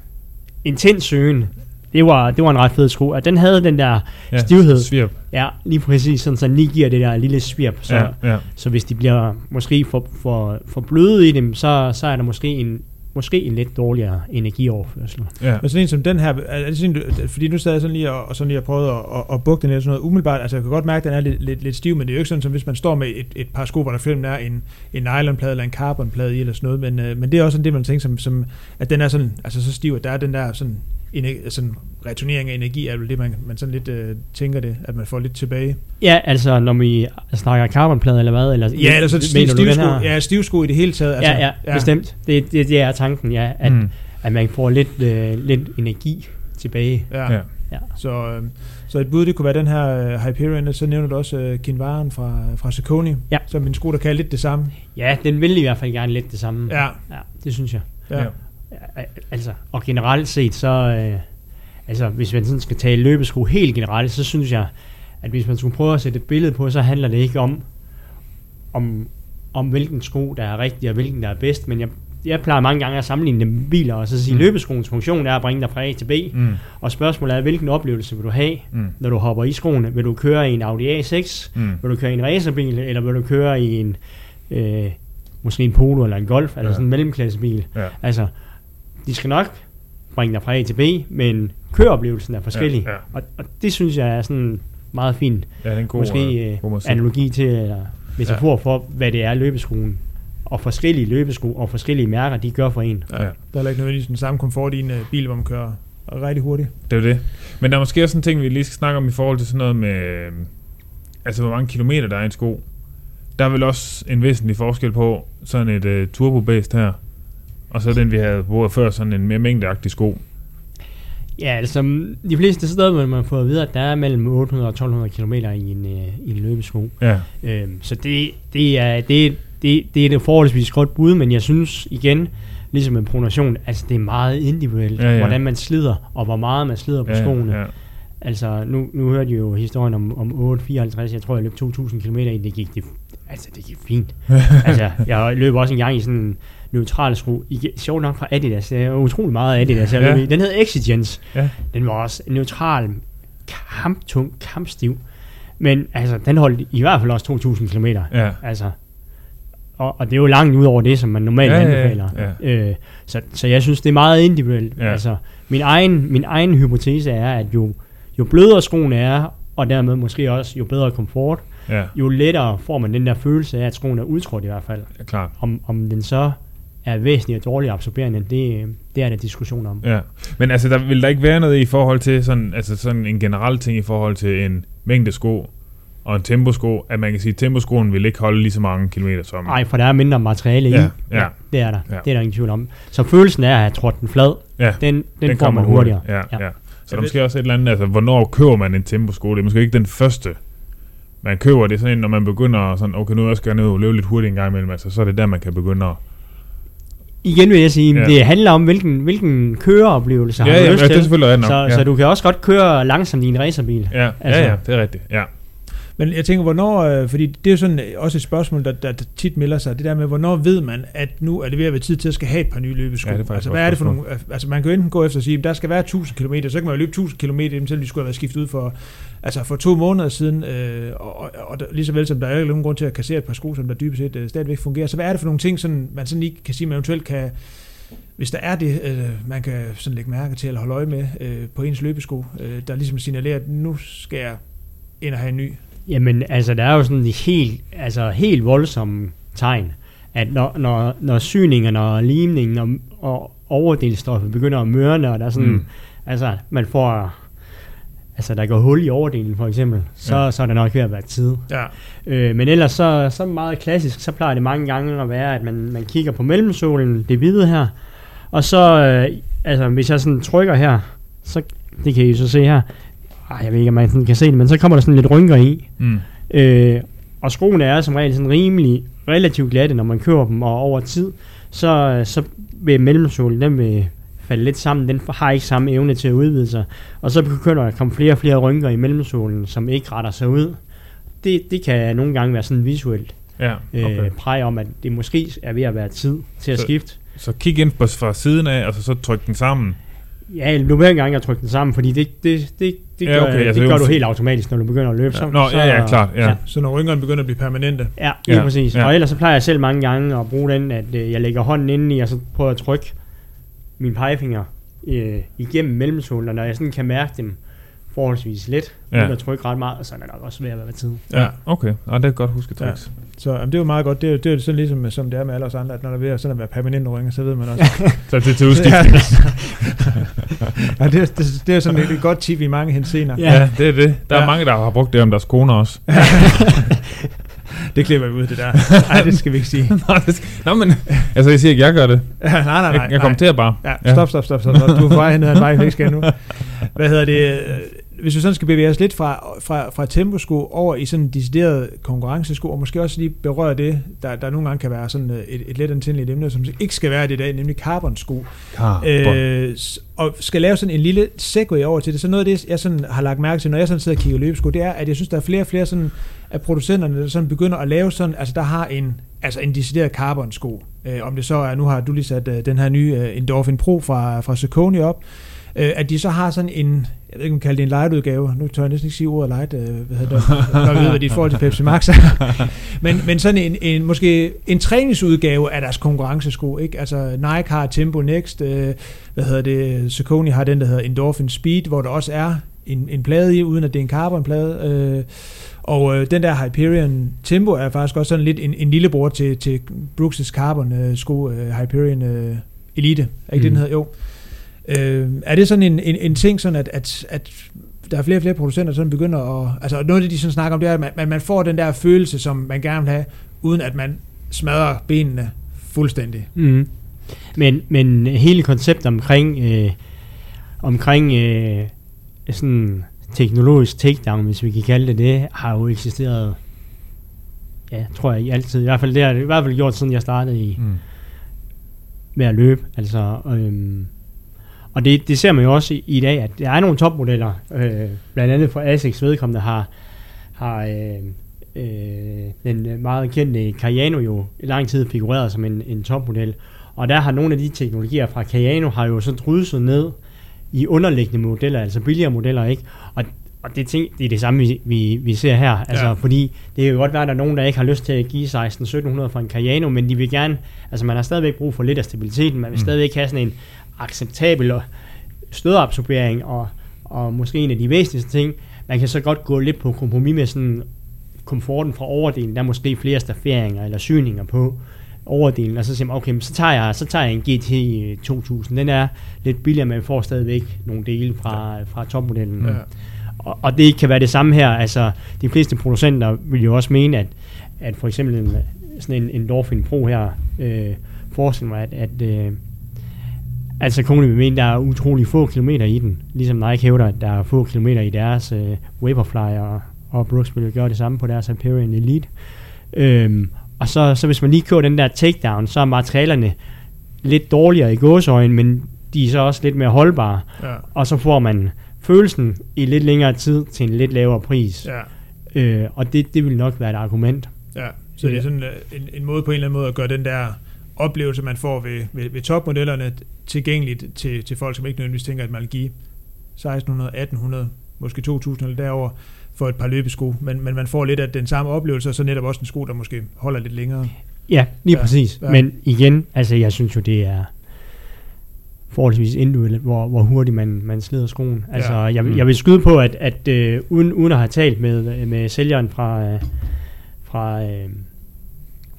C: intens søgen. Det var, det var en ret fed sko, og den havde den der,
B: Ja,
C: Stivhed.
B: Svirp.
C: ja, lige præcis, sådan, så den lige giver det der lille svirp. Så,
B: Ja, ja.
C: så hvis de bliver måske for, for, for bløde i dem, så, så er der måske en, måske en lidt dårligere energioverførsel.
B: ja.
A: Men sådan en som den her, er det sådan, du- fordi nu sad jeg sådan lige og, og sådan lige og prøvede at, at, at bukke den lidt sådan noget umiddelbart, altså jeg kan godt mærke, at den er lidt, lidt, lidt stiv, men det er jo ikke sådan, som hvis man står med et, et par sko, hvor der filmen er en, en nylonplade eller en carbonplade i eller sådan noget, men, øh, men det er også sådan det, man tænker som, som, at den er sådan, altså så stiv, at der er den der sådan, ener- sådan returnering af energi, er vel det, man, man sådan lidt øh, tænker det, at man får lidt tilbage.
C: Ja, altså når vi snakker carbonplade eller hvad? Eller,
A: Ja, eller så stivsko, ja, stivsko i det hele taget. Altså,
C: ja, ja, ja, bestemt. Det, det, det er tanken, ja, at,
B: Mm.
C: at man får lidt, øh, lidt energi tilbage.
A: Ja.
B: Ja.
C: Ja.
A: Så, øh, så et bud, det kunne være den her øh, Hyperion, og så nævner du også øh, Kinvaren fra, fra Saucony,
C: Ja.
A: som en sko, der kan lidt det samme.
C: Ja, den vil i hvert fald gerne lidt det samme.
A: Ja,
C: ja det synes jeg.
A: ja.
B: Ja.
C: Altså, og generelt set, så... Øh, altså, hvis man sådan skal tale løbesko helt generelt, så synes jeg, at hvis man skulle prøve at sætte et billede på, så handler det ikke om, om, om hvilken sko, der er rigtig, og hvilken, der er bedst, men jeg, jeg plejer mange gange at sammenligne dem med biler, og så sige,
B: Mm.
C: løbeskoens funktion er at bringe dig fra A til B,
B: Mm.
C: og spørgsmålet er, hvilken oplevelse vil du have,
B: Mm.
C: når du hopper i skoene? Vil du køre i en Audi A6?
B: Mm.
C: Vil du køre i en racerbil, eller vil du køre i en, øh, måske en Polo eller en Golf, eller
B: Ja.
C: sådan en mellemklassebil?
B: Ja.
C: Altså, de skal nok bringe dig fra A til B, men køreoplevelsen er forskellig.
B: Ja, ja.
C: Og, og det synes jeg er sådan en meget fin
B: Ja, det er en god,
C: måske
B: øh,
C: øh,
B: god
C: analogi til, eller metafor ja. for, hvad det er løbeskoen. Og forskellige løbesko og forskellige mærker, de gør for en.
B: Ja.
A: Der er ikke nødvendigvis den samme komfort i en øh, bil, hvor man kører rigtig hurtigt.
B: Det er jo det. Men der er måske også en ting, vi lige skal snakke om i forhold til sådan noget med... øh, Altså, hvor mange kilometer der er i en sko. Der er vel også en væsentlig forskel på sådan et uh, turbo-based her, og så den, vi havde brugt før, sådan en mere mængdeagtig sko.
C: Ja, altså de fleste steder vil man få at vide, at der er mellem 800 og 1200 km i en, øh, i en løbesko.
B: Ja,
C: Øhm, så det, det, er, det, det, det er et forholdsvis godt bud, men jeg synes igen, ligesom en pronation, altså det er meget individuelt,
B: Ja, ja.
C: hvordan man slider, og hvor meget man slider på
B: ja,
C: skoene.
B: ja.
C: Altså, nu, nu hørte jeg jo historien om, om 8.54, jeg tror, jeg løb 2.000 km i, det gik, det, altså, det gik fint. altså, jeg løb også en gang i sådan en neutral sko, i, sjovt nok fra Adidas, det er utrolig meget Adidas,
B: Ja.
C: Den hed Exigence,
B: Ja.
C: den var også neutral, kamptung, kampstiv, men altså, den holdt i hvert fald også 2.000 km.
B: Ja.
C: Altså, og, og det er jo langt ud over det, som man normalt
B: Ja, ja, ja.
C: anbefaler.
B: Ja.
C: Øh, så, så jeg synes, det er meget individuelt.
B: Ja.
C: Altså, min, egen, min egen hypotese er, at jo, jo blødere skoen er, og dermed måske også jo bedre komfort,
B: Ja,
C: jo lettere får man den der følelse af, at skoen er udtrådt i hvert fald.
B: ja, klart.
C: Om, om den så er væsentligt dårligt absorberende, det, det er der diskussion om.
B: Ja. Men altså, der vil der ikke være noget i forhold til sådan, altså sådan en generel ting i forhold til en mængde sko og en temposko, at man kan sige, at temposkoen vil ikke holde lige så mange kilometer som...
C: Nej, for der er mindre materiale i.
B: Ja, ja.
C: Det er der.
B: Ja.
C: Det er der ingen tvivl om. Så følelsen af at have trådt den flad,
B: Ja,
C: den, den, den får
B: kommer
C: man hurtigere.
B: Ja, ja.
C: Ja.
B: ja. Så der er måske også et eller andet, altså, hvornår køber man en temposko? Det er måske ikke den første, man køber. Det er sådan en, når man begynder sådan, okay, nu også gerne ud og løbe lidt hurtigt en gang imellem, altså, så er det der, man kan begynde at...
C: Igen vil jeg sige,
B: Ja.
C: det handler om, hvilken, hvilken køreoplevelse har
B: Ja,
C: du
B: ja,
C: lyst
B: ja, det er
C: til.
B: selvfølgelig.
C: Så,
B: ja.
C: så du kan også godt køre langsomt i en racerbil.
B: Ja,
C: altså-
B: ja, ja, det er rigtigt. Ja.
A: Men jeg tænker, hvornår, øh, fordi det er jo sådan også et spørgsmål, der, der, tit melder sig, det der med, hvornår ved man, at nu er det ved at være tid til at skal have et par nye løbesko.
B: Ja, det
A: altså, hvad er det for nogle, altså man kan jo enten gå efter at sige, at der skal være 1000 km, så kan man jo løbe 1000 km, selv de skulle have været skiftet ud for, altså for to måneder siden, øh, og, og, og lige så vel som der er ikke nogen grund til at kassere et par sko, som der dybest set øh, stadigvæk fungerer. Så hvad er det for nogle ting, sådan, man sådan lige kan sige, man eventuelt kan, hvis der er det, øh, man kan sådan lægge mærke til eller holde øje med øh, på ens løbesko, øh, der ligesom signalerer, at nu skal jeg ind og have en ny.
C: Jamen, altså, der er jo sådan helt, altså, helt voldsomme tegn, at når, når, når syningen og limningen og, og overdelstoffet begynder at mørne, og der er sådan,
B: Mm.
C: altså, man får, altså, der går hul i overdelen, for eksempel, så,
B: Ja.
C: så er det nok ved at være tid.
A: Ja.
C: Øh, men ellers så, så meget klassisk, så plejer det mange gange at være, at man, man kigger på mellemsålen, det hvide her, og så, øh, altså hvis jeg sådan trykker her, så, det kan I så se her, ej, jeg ved ikke, om man sådan kan se det, men så kommer der sådan lidt rynker i,
B: Mm.
C: øh, og skoene er som regel sådan rimelig, relativt glatte, når man kører dem, og over tid, så, så vil mellemsålen, den vil falde lidt sammen, den har ikke samme evne til at udvide sig, og så begynder der at komme flere og flere rynker i mellemsålen, som ikke retter sig ud. Det, det kan nogle gange være sådan visuelt
B: Ja,
C: øh,
B: okay.
C: præg om, at det måske er ved at være tid til at
B: Så-
C: skifte.
B: Så kig ind på, fra siden af, og så, så tryk den sammen.
C: Ja, nu vil jeg ikke engang at trykke den sammen, fordi det, det, det, det,
B: Ja,
C: gør,
B: okay, altså,
C: det gør du helt automatisk, når du begynder at løbe.
B: Ja.
C: Så,
B: Nå,
C: så,
B: ja, ja, klart, ja.
C: ja.
A: Så når rynkerne begynder at blive permanente.
C: Ja, lige
B: Ja,
C: præcis.
B: ja.
C: Og ellers så plejer jeg selv mange gange at bruge den, at øh, jeg lægger hånden indeni, og så prøver jeg at trykke min pegefinger øh, igennem mellemsålen, og når jeg sådan kan mærke dem forholdsvis let,
B: Ja.
C: ja. uden at trykke ret meget, så er det nok også ved at være tid.
B: Ja, okay. Ja, det er godt husket
A: Ja.
B: tricks.
A: Så jamen, det er jo meget godt. Det er, det er sådan ligesom, som det er med alle os andre, at når der er ved at, sådan at være permanente rynker, så ved man også.
B: Så det er til udskift.
A: ja, ja, det, er, det, det er sådan et, et godt tip i mange henseender.
C: Ja.
B: Ja, det er det. Der er
A: Ja.
B: mange, der har brugt det om deres koner også.
A: Det klipper vi ud, det der. Nej, det skal vi ikke sige.
B: Nå, det skal- Nå, men altså, jeg siger ikke, jeg gør det.
A: nej, nej, nej.
B: Jeg, jeg kommenterer bare.
A: Ja, stop, stop, stop, stop. stop. Du er på vej hen ad en vej, vi ikke skal nu. Hvad hedder det? Hvis vi sådan skal bevæge os lidt fra, fra, fra temposko over i sådan en decideret konkurrencesko, og måske også lige berøre det, der, der nogle gange kan være sådan øh, et, et let antændeligt emne, som ikke skal være det i dag, nemlig carbon-sko.
B: Carbon.
A: Øh, og skal lave sådan en lille segway over til det. Så noget af det, jeg sådan har lagt mærke til, når jeg sådan sidder og kigger løbesko, det er, at jeg synes, der er flere og flere sådan, af producenterne, der sådan begynder at lave sådan, altså der har en, altså en decideret carbon-sko. Øh, om det så er, nu har du lige sat øh, den her nye øh, Endorphin Pro fra, fra Saucony op, øh, at de så har sådan en, jeg ved ikke, om man kalder det en light-udgave, nu tør jeg næsten ikke sige ordet light, øh, hvad hedder det, når vi ved, hvad i forhold til Pepsi Max er. men, men sådan en, en, måske en træningsudgave af deres konkurrencesko, ikke? Altså Nike har Tempo Next, øh, hvad hedder det, Saucony har den, der hedder Endorphin Speed, hvor der også er en, en plade i, uden at det er en carbonplade. Øh, og øh, den der Hyperion Tempo er faktisk også sådan lidt en, en lillebror til, til Brooks' Carbon øh, sko, øh, Hyperion øh, Elite. Er ikke mm. det, den
C: Mm.
A: hedder? Jo. Øh, er det sådan en, en, en ting, sådan at, at, at der er flere og flere producenter, som begynder at... Altså noget af det, de sådan snakker om, det er, at man, man får den der følelse, som man gerne vil have, uden at man smadrer benene fuldstændig.
C: Mm. Men, men hele konceptet omkring, øh, omkring øh, sådan teknologisk takedown, hvis vi kan kalde det det, har jo eksisteret, ja, tror jeg, i altid. I hvert fald det har det i hvert fald gjort, siden jeg startede i,
B: Mm.
C: med at løbe. Altså, øhm, Og det, det ser man jo også i, i dag, at der er nogle topmodeller, øh, blandt andet for ASICS vedkommende har, har øh, øh, den meget kendte Cayano jo i lang tid figureret som en, en topmodel. Og der har nogle af de teknologier fra Cayano har jo så drysset ned i underliggende modeller, altså billigere modeller, ikke? Og, og det, ting, det er det samme, vi, vi, vi ser her. Altså,
A: Ja.
C: fordi det kan jo godt være, at der er nogen, der ikke har lyst til at give 16-1700 for en Cayano, men de vil gerne, altså man har stadigvæk brug for lidt af stabiliteten, man vil
B: Mm.
C: stadigvæk have sådan en acceptabel stødabsorbering, og, og måske en af de væsentligste ting, man kan så godt gå lidt på kompromis med sådan komforten fra overdelen, der er måske flere stafferinger eller syninger på overdelen, og så siger man, okay, så tager jeg, så tager jeg en GT 2000, den er lidt billigere, men får stadigvæk nogle dele fra, fra topmodellen.
A: Ja.
C: Og, og det kan være det samme her, altså de fleste producenter vil jo også mene, at, at for eksempel en, sådan en, en Dolphin Pro her, øh, forestiller mig, at, at øh, altså Kone vil mene, der er utrolig få kilometer i den, ligesom Nike hævder, at der er få kilometer i deres øh, Vaporfly, og, og Brooks vil gøre det samme på deres Hyperion Elite. Øhm, og så, så hvis man lige kører den der takedown, så er materialerne lidt dårligere i gåsøjne, men de er så også lidt mere holdbare,
A: Ja.
C: og så får man følelsen i lidt længere tid til en lidt lavere pris.
A: Ja.
C: Øh, og det, det vil nok være et argument.
A: Ja, så det er sådan øh, en, en måde på en eller anden måde at gøre den der oplevelse, man får ved, ved, ved topmodellerne, tilgængeligt til, til folk, som ikke nødvendigvis tænker, at man vil give 1600, 1800, måske 2000 eller derover for et par løbesko, men, men man får lidt af den samme oplevelse, og så netop også en sko, der måske holder lidt længere.
C: Ja, lige
A: Ja,
C: præcis.
A: ja.
C: Men igen, altså jeg synes jo, det er forholdsvis individuelt, hvor, hvor hurtigt man, man slider skoen. Altså,
A: Ja.
C: jeg, vil-
B: Mm.
C: jeg vil skyde på, at, at øh, uden, uden at have talt med, med sælgeren fra, øh, fra, øh,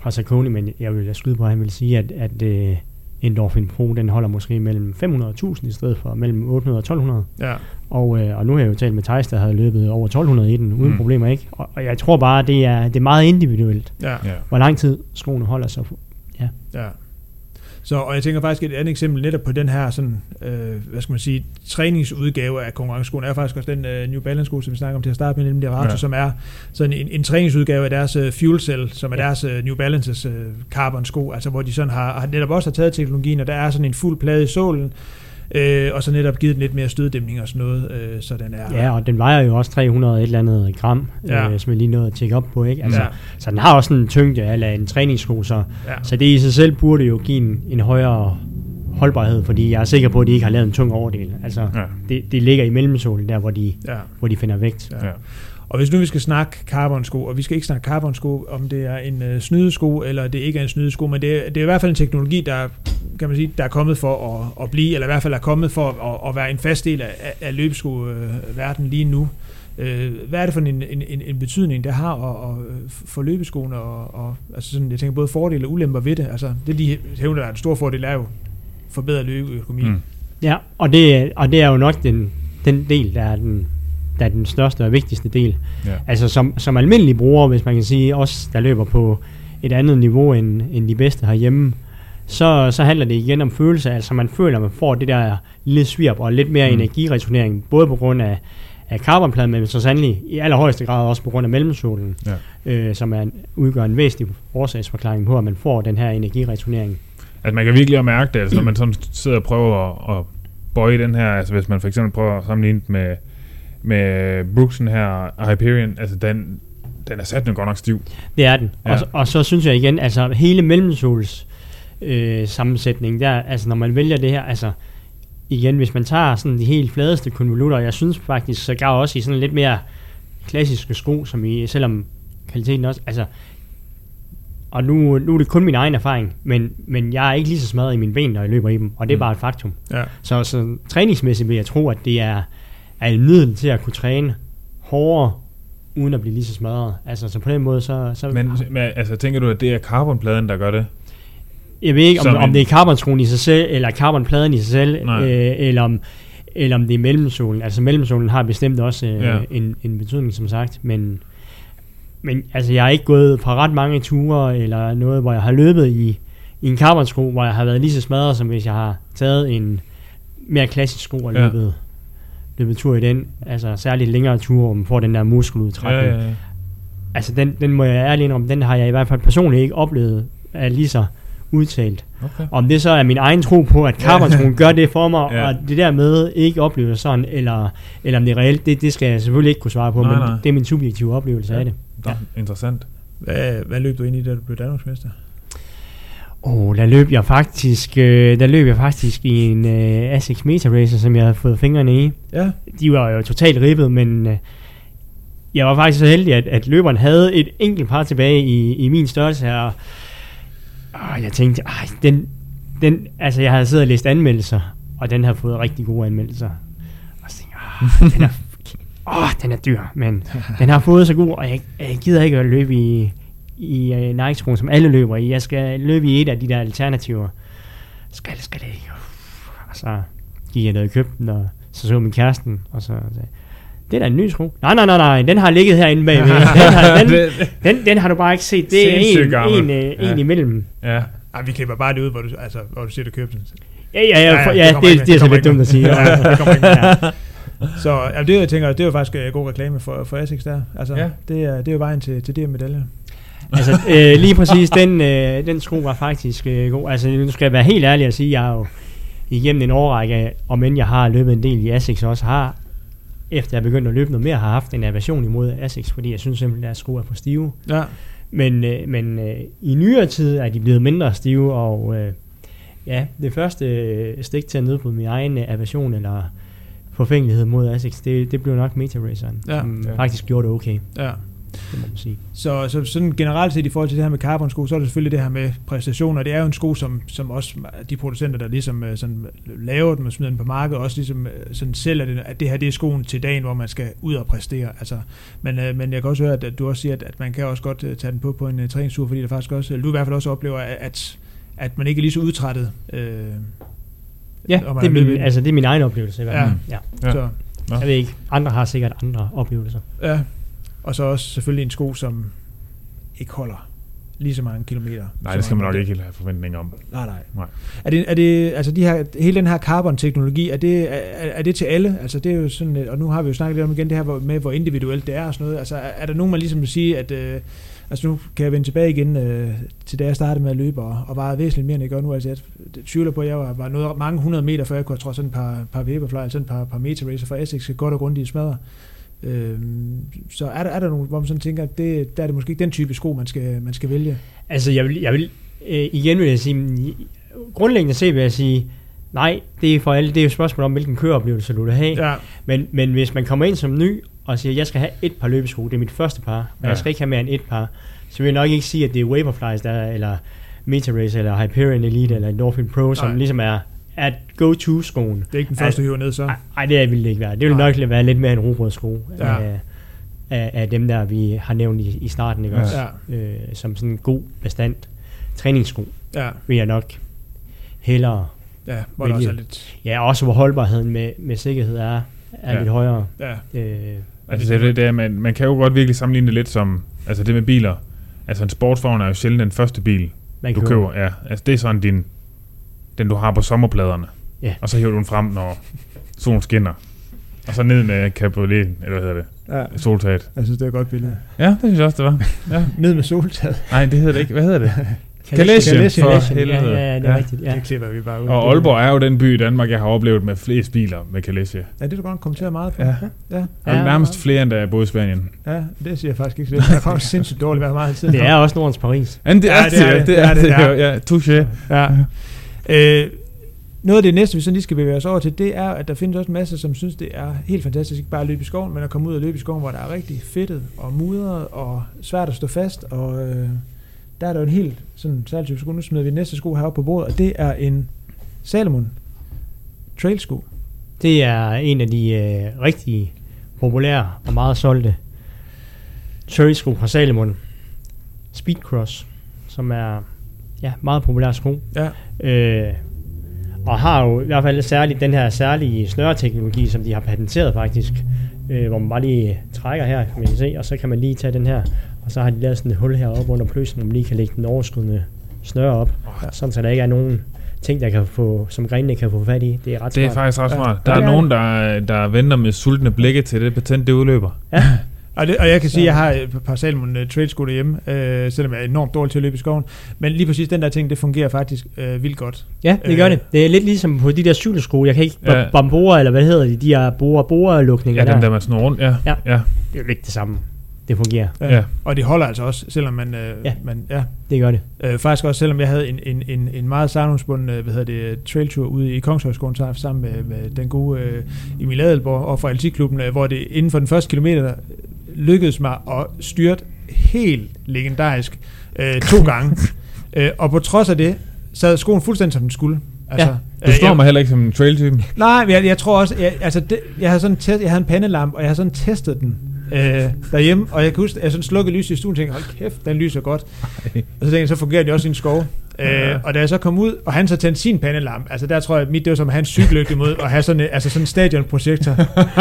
C: fra Saucony, men jeg vil skyde på, at han vil sige, at, at øh, Endorphin Pro, den holder måske mellem 500.000 i stedet for mellem 800 og 1200.
A: Ja,
C: Og, øh, og nu har jeg jo talt med Thijs, der havde løbet over 1200 i den, uden
B: Mm.
C: problemer, ikke? Og, og jeg tror bare, det er, det er meget individuelt,
A: ja,
B: Ja.
C: hvor lang tid skoene holder sig.
A: ja. Så, og jeg tænker faktisk et andet eksempel netop på den her sådan, øh, hvad skal man sige, træningsudgave af konkurrenceskoen, er faktisk også den øh, New Balance sko, som vi snakker om til at starte med, nemlig
B: Ja.
A: ja. som er sådan en, en træningsudgave af deres øh, Fuel Cell, som er
C: Ja.
A: deres øh, New Balances øh, carbon sko, altså hvor de sådan har, har netop også har taget teknologien, og der er sådan en fuld plade i sålen, øh, og så netop givet den lidt mere støddæmning og sådan noget, øh, så den er...
C: Ja, og den vejer jo også 300 et eller andet gram,
A: Ja.
C: ja. øh, som jeg lige nåede at tjekke op på, ikke? Altså,
A: Ja.
C: ja. Så den har også en tyngde eller en træningssko, så,
A: ja.
C: så det i sig selv burde jo give en, en højere holdbarhed, fordi jeg er sikker på, at de ikke har lavet en tung overdel. Altså,
B: Ja.
C: ja. det, det ligger i mellemsålen, der hvor de,
A: ja.
C: hvor de finder vægt.
A: Ja. Og hvis nu vi skal snakke carbon-sko, og vi skal ikke snakke carbon-sko, om det er en øh, snydesko, eller det ikke er en snydesko, men det er, det er i hvert fald en teknologi, der, kan man sige, der er kommet for at, at blive, eller i hvert fald er kommet for at, at være en fast del af, af- løbesko-verdenen lige nu. Øh, hvad er det for en, en, en, en betydning, det har og, og, for løbeskoene, og, og altså sådan, jeg tænker både fordele og ulemper ved det. Altså, det de hævner, der er en stor fordel, er jo forbedret løbeøkonomi.
B: Mm.
C: Ja, og det, og det er jo nok den, den del, der er den, der er den største og vigtigste del.
B: Ja.
C: Altså som, som almindelig bruger, hvis man kan sige, os der løber på et andet niveau end, end de bedste herhjemme, så, så handler det igen om følelse. Altså man føler, at man får det der lille svirp og lidt mere
B: Mm.
C: energireturnering, både på grund af, af carbonpladen, men så sandelig i allerhøjeste grad også på grund af mellemsolen,
B: Ja.
C: øh, som er udgør en væsentlig årsagsforklaring på, at man får den her energireturnering.
B: Altså man kan virkelig mærke det, altså, når man sådan sidder og prøver at, at bøje den her, altså hvis man for eksempel prøver at sammenligne med, med Brooksen her, og Hyperion, altså den, den er sat den godt nok stiv.
C: Det er den.
B: Ja.
C: Og, så- og så synes jeg igen, altså hele mellemsols øh, sammensætning der, altså når man vælger det her, altså igen, hvis man tager sådan de helt fladeste konvolutter, jeg synes faktisk så gav også i sådan lidt mere klassiske sko, som i, selvom kvaliteten også, altså og nu, nu er det kun min egen erfaring, men, men jeg er ikke lige så smadret i mine ben, når jeg løber i dem, og det er
B: Mm.
C: bare et faktum.
A: Ja.
C: Så, så træningsmæssigt vil jeg tro, at det er, er et middel til at kunne træne hårdere, uden at blive lige så smadret. Altså, så på den måde, så... så
B: Men, men altså, tænker du, at det er carbonpladen, der gør det?
C: jeg ved ikke, om,
B: som
C: om det er carbonskruen i sig selv, eller carbonpladen i sig selv,
B: Nej.
C: øh, eller, om, eller om det er mellemsolen. Altså mellemsolen har bestemt også øh,
B: Ja.
C: en, en betydning, som sagt, men, men altså, jeg har ikke gået på ret mange ture, eller noget, hvor jeg har løbet i, i en carbonsko, hvor jeg har været lige så smadret, som hvis jeg har taget en mere klassisk sko og
B: Ja.
C: Løbet, tur i den. Altså særligt længere ture, hvor man får den der muskeludtrækning.
B: Ja, ja, ja.
C: Altså den, den må jeg ærligt indrømme, den har jeg i hvert fald personligt ikke oplevet er lige så udtalt.
B: Okay.
C: Om det så er min egen tro på, at carbon gør det for mig,
B: Ja.
C: ja. og det der med ikke oplever sådan, eller, eller om det er reelt, det, det skal jeg selvfølgelig ikke kunne svare på,
B: Nej,
C: men
B: nej.
C: det er min subjektive oplevelse
B: Ja.
C: af det.
B: Nå, Interessant.
A: Hvad, hvad løb du ind i, da du blev Danmarksmester?
C: Oh, der løb jeg faktisk, øh, der løb jeg faktisk i en øh, Asics Meta Racer, som jeg havde fået fingrene i.
A: Ja.
C: De var jo totalt ribbet, men øh, jeg var faktisk så heldig, at, at løberen havde et enkelt par tilbage i, i min størrelse her. Og jeg tænkte, ej, den, den, altså jeg havde siddet og læst anmeldelser, og den har fået rigtig gode anmeldelser. Og så tænkte jeg, "Ah, den er, åh, den er dyr, men den har fået så god, og jeg, jeg gider ikke at løbe i, i uh, nike som alle løber i. Jeg skal løbe i et af de der alternativer. Skal det, skal det ikke. Og så gik jeg ned og købte den, og så så min kæresten, og så sagde, det er da en ny sko. Nej, nej, nej, nej, den har ligget herinde bagved. Den har, den, den, den har du bare ikke set. Det er en,
B: gammel.
C: en, øh,
B: Ja.
C: en imellem.
B: ja.
A: Ej, vi klipper bare det ud, hvor du, altså, hvor du siger, du købte den.
C: Ja, ja, ja,
A: Ja,
C: for,
A: ja,
C: ja,
A: det
C: det, det,
A: med.
C: er
A: Det
C: så lidt dumt at sige.
A: Ja, det kommer ikke med. Så ja, det, jeg tænker, det er jo faktisk øh, god reklame for, for Essex der. Altså,
B: Ja.
A: det, er, det er jo vejen til, til de her medaljer.
C: Altså, øh, lige præcis, den, øh, den sko var faktisk øh, god. Altså, nu skal jeg være helt ærlig at sige, jeg har jo igennem en årrække, om end jeg har løbet en del i Asics også, har, efter jeg begyndte at løbe noget mere, har haft en aversion imod Asics, fordi jeg synes simpelthen, at deres sko er for stive.
A: Ja.
C: Men, øh, men øh, i nyere tid er de blevet mindre stive, og øh, ja, det første øh, stik til at nedbryde min egen øh, aversion eller forfængelighed mod Asics, det, det blev nok Meta Raceren,
A: Ja.
C: som
B: Ja.
C: faktisk gjorde det okay,
A: ja.
C: Det må man sige.
A: Så, så sådan generelt set i forhold til det her med carbon-sko, så er det selvfølgelig det her med præstationer. Det er jo en sko, som, som også de producenter, der ligesom øh, sådan laver den og smider den på markedet, også ligesom øh, sådan sælger det, at det her det er skoen til dagen, hvor man skal ud og præstere. Altså, men, øh, men jeg kan også høre, at, du også siger, at, at man kan også godt tage den på på en træningstur, fordi der faktisk også, eller du i hvert fald også oplever, at, at, man ikke er lige så udtrættet. Øh,
C: Ja, det er,
A: løbet
C: min, altså, det er min egen oplevelse i hvert fald. Ja.
B: Ja.
A: Ja. Så,
B: Nå.
C: Jeg ved ikke, andre har sikkert andre oplevelser.
A: ja. Og så også selvfølgelig en sko, som ikke holder lige så mange kilometer.
B: Nej, det skal man nok ikke have forventning om.
A: Nej, nej.
B: Nej.
A: Er det, er det, altså de her, hele den her carbon-teknologi, er det, er, er det til alle? Altså det er jo sådan, øh, og nu har vi jo snakket lidt om igen det her med, hvor individuelt det er og sådan noget. Altså er, er der nogen, man ligesom vil sige, at, øh, altså nu kan jeg vende tilbage igen øh, til da jeg startede med at løbe og, og var væsentligt mere, end jeg gør nu. Altså jeg tvivler på, at jeg var, var noget, mange hundrede meter, før jeg kunne have trådt sådan et par, par Vaporfly, altså et par, par meter racer fra Essex, godt og grundigt i smadre. Øhm, så er der, er der nogen, hvor man sådan tænker, at det, der er det måske ikke den type sko, man skal, man skal vælge?
C: Altså, jeg vil, jeg vil øh, igen vil jeg sige, mm, grundlæggende set vil jeg sige, nej, det er for alle, det er jo et spørgsmål om, hvilken køreoplevelse du vil have.
A: Ja,
C: Men, men hvis man kommer ind som ny og siger, jeg skal have et par løbesko, det er mit første par, og
B: Ja.
C: jeg skal ikke have mere end et par, så vil jeg nok ikke sige, at det er Vaporflies, der er, eller Metarace, eller Hyperion Elite, eller Endorphin Pro, som
A: Nej.
C: ligesom er, er go-to-skoen.
A: det er ikke den første, du hiver ned så.
C: Nej, det vil det ikke være. Det vil
A: Nej.
C: nok være lidt mere en robrødsko
A: Ja.
C: af, af, af dem der, vi har nævnt i, i starten, ikke
B: Ja.
C: også?
A: Ja,
C: Øh, som sådan en god bestand træningssko,
A: ja,
C: vil jeg nok hellere.
A: ja, hvor der også
C: Vælge.
A: er lidt...
C: Ja, også hvor holdbarheden med, med sikkerhed er, er
B: Ja.
C: lidt højere.
A: Ja,
C: Øh,
B: Altså, det, er det, er, man, man kan jo godt virkelig sammenligne det lidt som, altså det med biler. Altså en sportsvogn er jo sjældent den første bil,
C: man
B: du
C: kan
B: køber. Ja, altså det er sådan din, den du har på sommerpladerne.
C: Ja.
B: Og så hiver du den frem, når solen skinner. Og så ned med cabrioleten, eller hvad hedder det,
A: ja.
B: soltaget.
A: Jeg synes, det er et godt billede.
B: Ja, det synes jeg også, det var. Ja.
A: Ned med soltaget.
B: Nej, det hedder det ikke. Hvad hedder det?
C: Kalesje,
B: for helvede.
C: Ja, ja, det er
B: Ja.
C: rigtigt. Ja.
A: Det klipper vi bare ud.
B: Og Aalborg er jo den by i Danmark, jeg har oplevet med flest biler med Kalesje.
A: Ja, det er du godt kommenteret meget på.
B: Ja.
A: ja.
B: Og
C: Ja.
B: nærmest flere, end da jeg boede i Spanien.
A: Ja, det siger jeg faktisk ikke. Det er faktisk sindssygt dårligt være meget tid.
C: Det er også Nordens Paris.
B: Men det
A: Ja,
B: er
A: det er det.
B: det. er det.
A: Ja.
B: Ja, touché.
A: Ja. Øh, noget af det næste, vi så lige skal bevæge os over til, det er, at der findes også en masse, som synes, det er helt fantastisk, ikke bare at løbe i skoven, men at komme ud og løbe i skoven, hvor der er rigtig fedtet og mudret og svært at stå fast. Og øh, der er der jo en helt sådan særlig type sko. Nu smider vi næste sko heroppe på bordet, og det er en Salomon Trail sko.
C: Det er en af de øh, rigtig populære og meget solgte cherry-sko fra Salomon. Speedcross, som er ja, meget populær sko.
A: Ja,
C: Øh, og har jo i hvert fald særligt den her særlige snøreteknologi, som de har patenteret faktisk, øh, hvor man bare lige trækker her, kan man se, og så kan man lige tage den her, og så har de lavet sådan et hul heroppe under pløsen, hvor man lige kan lægge den overskydende snøre op,
B: Ja.
C: sådan så der ikke er nogen ting, der kan få, som grenene kan få fat i. Det er ret
B: Det er
C: smart.
B: faktisk ret
A: Ja.
B: smart.
A: Ja,
B: Der er
A: er
B: nogen, der, der venter med sultne blikke til det patent, det udløber.
C: Ja.
A: Og, det, og jeg kan sige, at jeg har et par Salmon uh, trail sko derhjemme, øh, selvom jeg er enormt dårlig til at løbe i skoven. Men lige præcis den der ting, det fungerer faktisk øh, vildt godt.
C: Ja, det gør
A: Øh.
C: det. Det er lidt ligesom på de der cykelsko. Jeg kan ikke...
B: Ja.
C: Ja. Bambora, eller hvad hedder de? De her bora-bora-lukninger
B: Ja,
C: der.
B: dem der man snor rundt, ja.
C: Ja.
B: ja.
C: Det er jo lidt det samme. Det fungerer.
B: Ja.
A: Og det holder altså også, selvom man... Øh,
C: Ja.
A: man ja,
C: Det gør det.
A: øh, faktisk også, selvom jeg havde en, en, en, en meget savnomsbunden, øh, hvad hedder det, trailtur ude i Kongshøjskolen så sammen med, med den gode øh, Emil Adelborg og fra Atletikklubben, øh, hvor det inden for den første kilometer øh, lykkedes mig at styrte helt legendarisk øh, to gange. øh, og på trods af det, sad skoen fuldstændig som den skulle. Altså,
B: Du
A: øh,
B: slår
A: jeg-
B: mig heller ikke som en trail-type.
A: Nej, men jeg, jeg tror også, jeg, altså det, jeg havde sådan test, jeg havde en pandelamp, og jeg havde sådan testet den øh, derhjemme, og jeg kan huske, at jeg sådan slukkede lys i stuen, og tænkte, hold kæft, den lyser godt. Og så tænkte jeg, så fungerer det også i en skov.
B: Ja.
A: Øh, og da jeg så kom ud, og han så tændte sin pandelamp, altså der tror jeg, mit det var som at en cykellygte mod, og have sådan, en- altså sådan en stadionprojektor.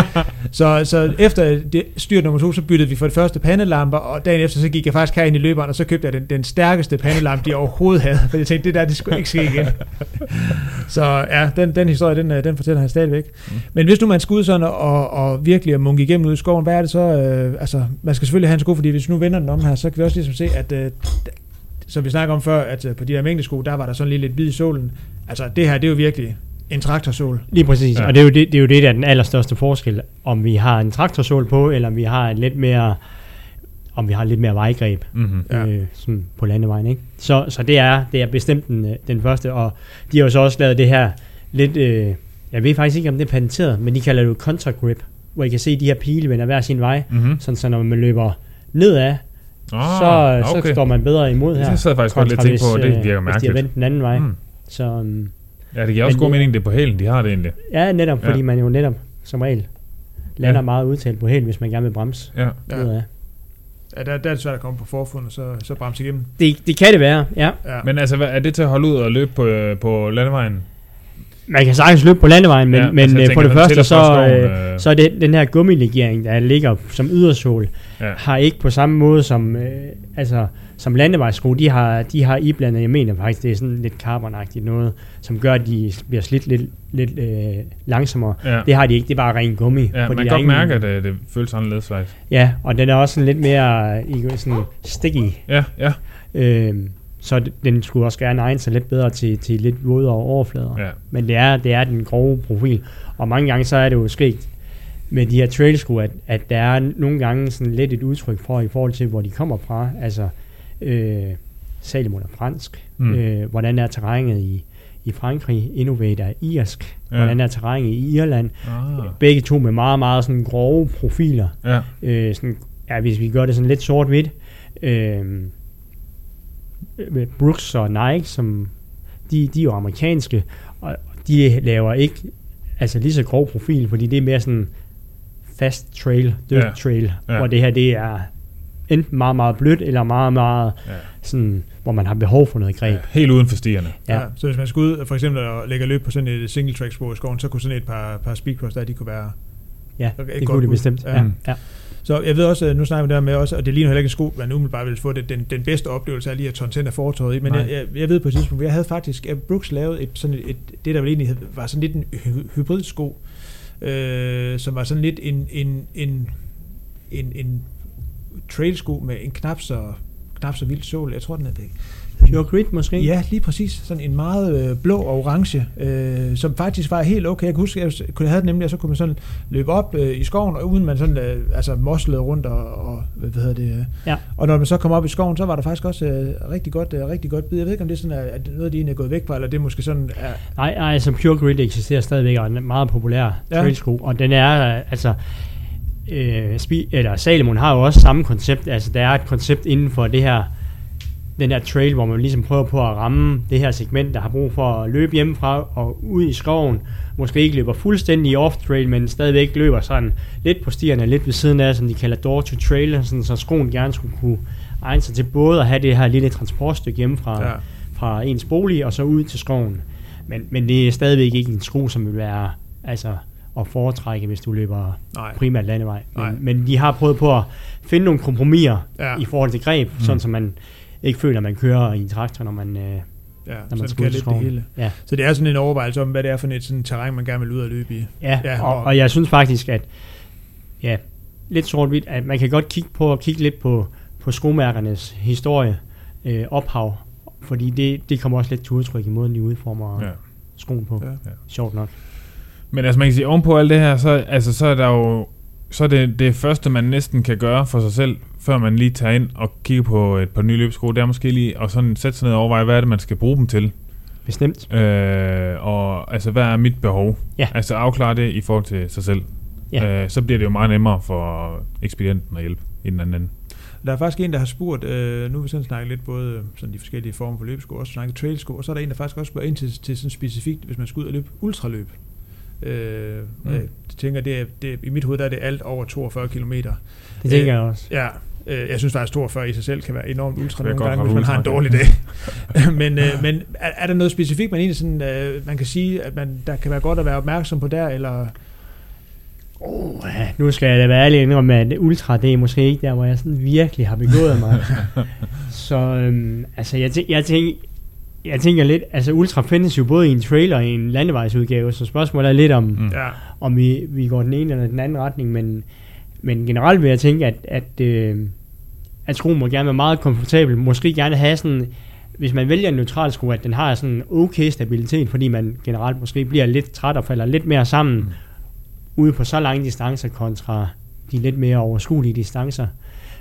A: så, så efter det, styrt nummer to, så byttede vi for det første pandelamper, og dagen efter, så gik jeg faktisk herind i løberen, og så købte jeg den, den stærkeste pandelampe, de overhovedet havde, for jeg tænkte, det der, det skulle ikke ske igen. Så ja, den, den historie, den, øh, den fortæller han stadigvæk. Mm. Men hvis nu man skal ud sådan og, og virkelig at munke igennem ud i skoven, hvad er det så? Øh, altså, man skal selvfølgelig have en sko, fordi hvis vi nu vender den om her, så kan vi også ligesom se, at øh, som vi snakker om før, at øh, på de her mængdesko, der var der sådan lige lidt hvid i solen. Altså, det her, det er jo virkelig en traktorsol.
C: Lige præcis.
B: Ja.
C: Ja. Og det er, jo det, det er jo det, der er den allerstørste forskel. Om vi har en traktorsål på, eller om vi har en lidt mere om vi har lidt mere vejgreb
B: Mm-hmm.
A: Ja.
C: ja. øh, sådan på landevejen. Ikke? Så, så det, er, det er bestemt den, øh, den første, og de har jo så også lavet det her lidt, øh, jeg ved faktisk ikke, om det er patenteret, men de kalder det jo contact grip, hvor I kan se de her pile vender hver sin vej,
B: Mm-hmm.
C: sådan så når man løber nedad,
B: Ah,
C: så, så står man bedre imod her.
B: Det sad jeg faktisk godt lidt tænke på, og det
C: øh,
B: virker
C: Hvis de har
B: mærkeligt.
C: vendt den anden vej.
B: Mm.
C: Så um,
B: Ja, det giver også
C: Men
B: god mening, det er på hælen, de har det egentlig.
C: ja, netop,
B: Ja.
C: fordi man jo netop som regel lander
B: Ja.
C: meget udtalt på hæl, hvis man gerne vil bremse
B: Ja.
A: Ja. Ja, der, der er det svært at komme på forfund, og så, så bremse igennem.
C: Det, det kan det være, ja.
A: Ja.
B: Men altså, hvad, er det til at holde ud og løbe på, øh, på landevejen?
C: Man kan sagtens løbe på landevejen, men,
B: Ja,
C: men
B: altså, jeg
C: altså, for
B: tænker,
C: det første, så, øh,
B: øh,
C: så er det den her gummilegering, der ligger som ydersål,
B: Ja.
C: har ikke på samme måde som, øh, altså, som landevejssko, de har, de har iblandet, jeg mener faktisk, det er sådan lidt carbonagtigt noget, som gør, at de bliver slidt lidt, lidt øh, langsommere.
B: Ja.
C: Det har de ikke, det er bare ren gummi.
B: Ja, man kan godt
C: ingen-
B: mærke, at det, det føles anderledes faktisk.
C: Ja, og den er også sådan lidt mere øh, sådan sticky.
B: Ja, ja,
C: Øh, så den skulle også gerne egne sig lidt bedre til, til lidt vådere overflader.
B: ja.
C: Men det er, det er den grove profil. Og mange gange så er det jo sket med de her trailsko, at, at der er nogle gange sådan lidt et udtryk for, i forhold til, hvor de kommer fra. Altså, øh, Salomon er fransk.
B: Mm.
C: Øh, hvordan er terrænet i, i Frankrig? Innovate er irsk.
B: Ja.
C: Hvordan er terrænet i Irland?
B: Ah,
C: Begge to med meget, meget sådan grove profiler.
B: ja.
C: Øh, sådan, ja, hvis vi gør det sådan lidt sort-hvidt. Øh, med Brooks og Nike, som de, de er jo amerikanske, og de laver ikke altså lige så grov profil, fordi det er mere sådan fast trail, dirt
B: Ja.
C: trail,
B: ja.
C: hvor det her det er enten meget, meget blødt, eller meget, meget
B: Ja.
C: sådan, hvor man har behov for noget greb.
B: ja. Helt uden for stierne.
A: Ja.
C: Ja.
A: Så hvis man skulle ud for eksempel og lægge løb på sådan et single track spor i skoven, så kunne sådan et par, par speedcross der, de kunne være...
C: Ja,
A: Okay,
C: det
A: godt
C: kunne det bestemt.
A: Ja.
C: Ja. Ja.
A: Så jeg ved også, nu snakker vi der med også, og det ligner heller ikke en sko, man umiddelbart ville få det, den, den bedste oplevelse af lige at tårne af fortorvet i, men jeg, jeg, jeg, ved på et tidspunkt, jeg havde faktisk, at Brooks lavet et, sådan et, et, det der vel egentlig var sådan lidt en hy- hybridsko, øh, som var sådan lidt en, en, en, en, en trailsko med en knap så, knap så vild sål. Jeg tror, den er det.
C: Pure Grit måske?
A: Ja, lige præcis. Sådan en meget øh, blå og orange, øh, som faktisk var helt okay. Jeg kan huske, jeg kunne have den nemlig, og så kunne man sådan løbe op øh, i skoven, og uden man sådan øh, altså moslede rundt og, og hvad hedder det. Øh.
C: Ja.
A: Og når man så kom op i skoven, så var der faktisk også øh, rigtig godt, øh, rigtig godt bid. Jeg ved ikke, om det er sådan, at, at noget af de egentlig er gået væk fra, eller det er måske sådan, er,
C: Nej, nej, altså Pure Grit eksisterer stadigvæk, og er en meget populær
A: ja.
C: trailsko, og den er, øh, altså, øh, Spi- eller Salomon har jo også samme koncept, altså der er et koncept inden for det her, den her trail, hvor man ligesom prøver på at ramme det her segment, der har brug for at løbe hjemmefra og ud i skoven, måske ikke løber fuldstændig off-trail, men stadigvæk løber sådan lidt på stierne, lidt ved siden af, som de kalder door to trail, sådan, så skoen gerne skulle kunne egne sig til både at have det her lille transportstykke hjemmefra,
A: ja.
C: fra ens bolig og så ud til skoven. Men, men det er stadigvæk ikke en sko, som vil være altså, at foretrække, hvis du løber
A: Nej.
C: primært landevej.
A: Nej.
C: Men, men de har prøvet på at finde nogle kompromiser
A: Ja.
C: i forhold til greb,
B: Mm.
C: sådan så man ikke føler, at man kører i en traktor, når man, øh,
A: Ja,
C: når
A: så
C: man
A: det
C: skal
A: kan lidt det hele.
C: Ja,
A: Så det er sådan en overvejelse om, hvad det er for et sådan terræn, man gerne vil ud og løbe i.
C: ja,
A: Ja, og-
C: og, og jeg synes faktisk, at ja, lidt sort-hvidt, at man kan godt kigge på og kigge lidt på, på skomærkernes historie, øh, ophav, fordi det, det kommer også lidt til udtryk i måden, de udformer ja.
B: Ja.
C: skoen på.
A: Ja.
C: Ja. Sjovt nok.
B: Men altså man kan sige, ovenpå alt det her, så, altså, så er der jo så er det, det første, man næsten kan gøre for sig selv, før man lige tager ind og kigger på et par nye løbesko, det er måske lige at sådan sætte sig ned og overveje, hvad er det, man skal bruge dem til.
C: Bestemt.
B: Øh, og altså, hvad er mit behov?
C: Ja.
B: Altså afklare det i forhold til sig selv.
C: Ja.
B: Øh, så bliver det jo meget nemmere for ekspedienten at hjælpe i den anden ende.
A: Der er faktisk en, der har spurgt, øh, nu har vi sådan snakket lidt både sådan de forskellige former for løbesko, også snakket trailsko, og så er der en, der faktisk også spørger ind til, til sådan specifikt, hvis man skal ud og løbe ultraløb. Øh,
B: Mm.
A: mm. Jeg tænker, det er, det i mit hoved der er det alt over 42 km.
C: Det tænker
A: Øh,
C: jeg også.
A: Ja, øh, jeg synes faktisk, 42 i sig selv kan være enormt ultra
B: Det er
A: nogle gange, hvis man har en dårlig dag. men øh, men er, er der noget specifikt, man egentlig sådan, øh, man kan sige, at man, der kan være godt at være opmærksom på der, eller...
C: Oh, ja, nu skal jeg da være ærlig indrømme, at ultra, det er måske ikke der, hvor jeg sådan virkelig har begået mig. så øhm, altså, jeg, tæ- jeg, tænker, jeg tænker lidt, altså ultra findes jo både i en trailer og i en landevejsudgave, så spørgsmålet er lidt om,
B: Mm.
A: Ja,
C: om vi, vi går den ene eller den anden retning, men, men generelt vil jeg tænke, at, at, øh, at skoen må gerne være meget komfortabel, måske gerne have sådan, hvis man vælger en neutral sko, at den har sådan en okay stabilitet, fordi man generelt måske bliver lidt træt og falder lidt mere sammen
B: Mm.
C: ude på så lange distancer kontra de lidt mere overskuelige distancer.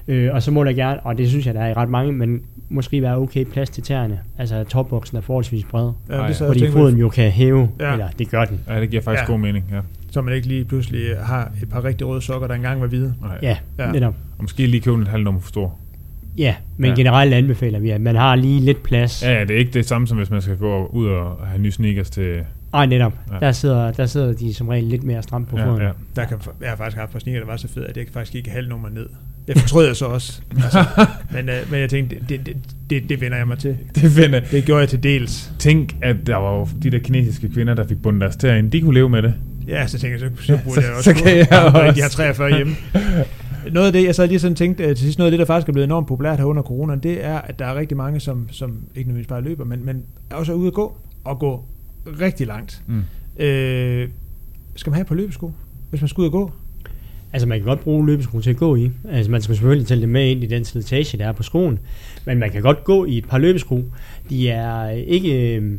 C: Øh, og så må der gerne, og det synes jeg, der er i ret mange, men måske være okay plads til tæerne. Altså at topboksen er forholdsvis bred,
A: ja det
C: fordi foden jo kan hæve,
A: Ja.
C: ja. eller det gør den.
B: Ja, det giver faktisk
A: Ja.
B: god mening, ja.
A: Så man ikke lige pludselig har et par rigtig røde sokker, der engang var hvide.
B: Nej.
C: Ja,
A: Ja.
C: netop.
B: Og måske lige købe en halv nummer for stor.
C: Ja, men
B: Ja.
C: generelt anbefaler vi, at man har lige lidt plads.
B: Ja, ja, det er ikke det samme, som hvis man skal gå ud og have nye sneakers til...
C: Ej, netop.
B: Ja.
C: Der, sidder, der sidder de som regel lidt mere stramt på
B: Ja,
C: foden.
B: ja.
A: Der kan, jeg har faktisk haft et par sneaker, der var så fede, at jeg faktisk ikke halv nummer ned. Det fortrød jeg så også. Altså, men, øh, men jeg tænkte, det, det, det, det vender jeg mig til.
B: Det finder.
A: Det gjorde jeg til dels.
B: Tænk, at der var jo de der kinesiske kvinder, der fik bundet deres tæer ind. De kunne leve med det.
A: Ja, så tænker jeg, så, så
B: Ja,
A: burde
B: så-
A: jeg også
B: så kan jeg også.
A: De har 43 hjemme. Noget af det, jeg så lige sådan tænkte øh, til sidst, noget af det, der faktisk er blevet enormt populært her under corona, det er, at der er rigtig mange, som, som ikke nødvendigvis bare løber, men, men er også ude at gå, og gå rigtig langt.
B: Mm.
A: Øh, skal man have på løbesko, hvis man skal ud og gå?
C: Altså man kan godt bruge løbesko til at gå i. Altså man skal selvfølgelig tælle det med ind i den slitage, der er på skoen. Men man kan godt gå i et par løbesko. De er ikke øh,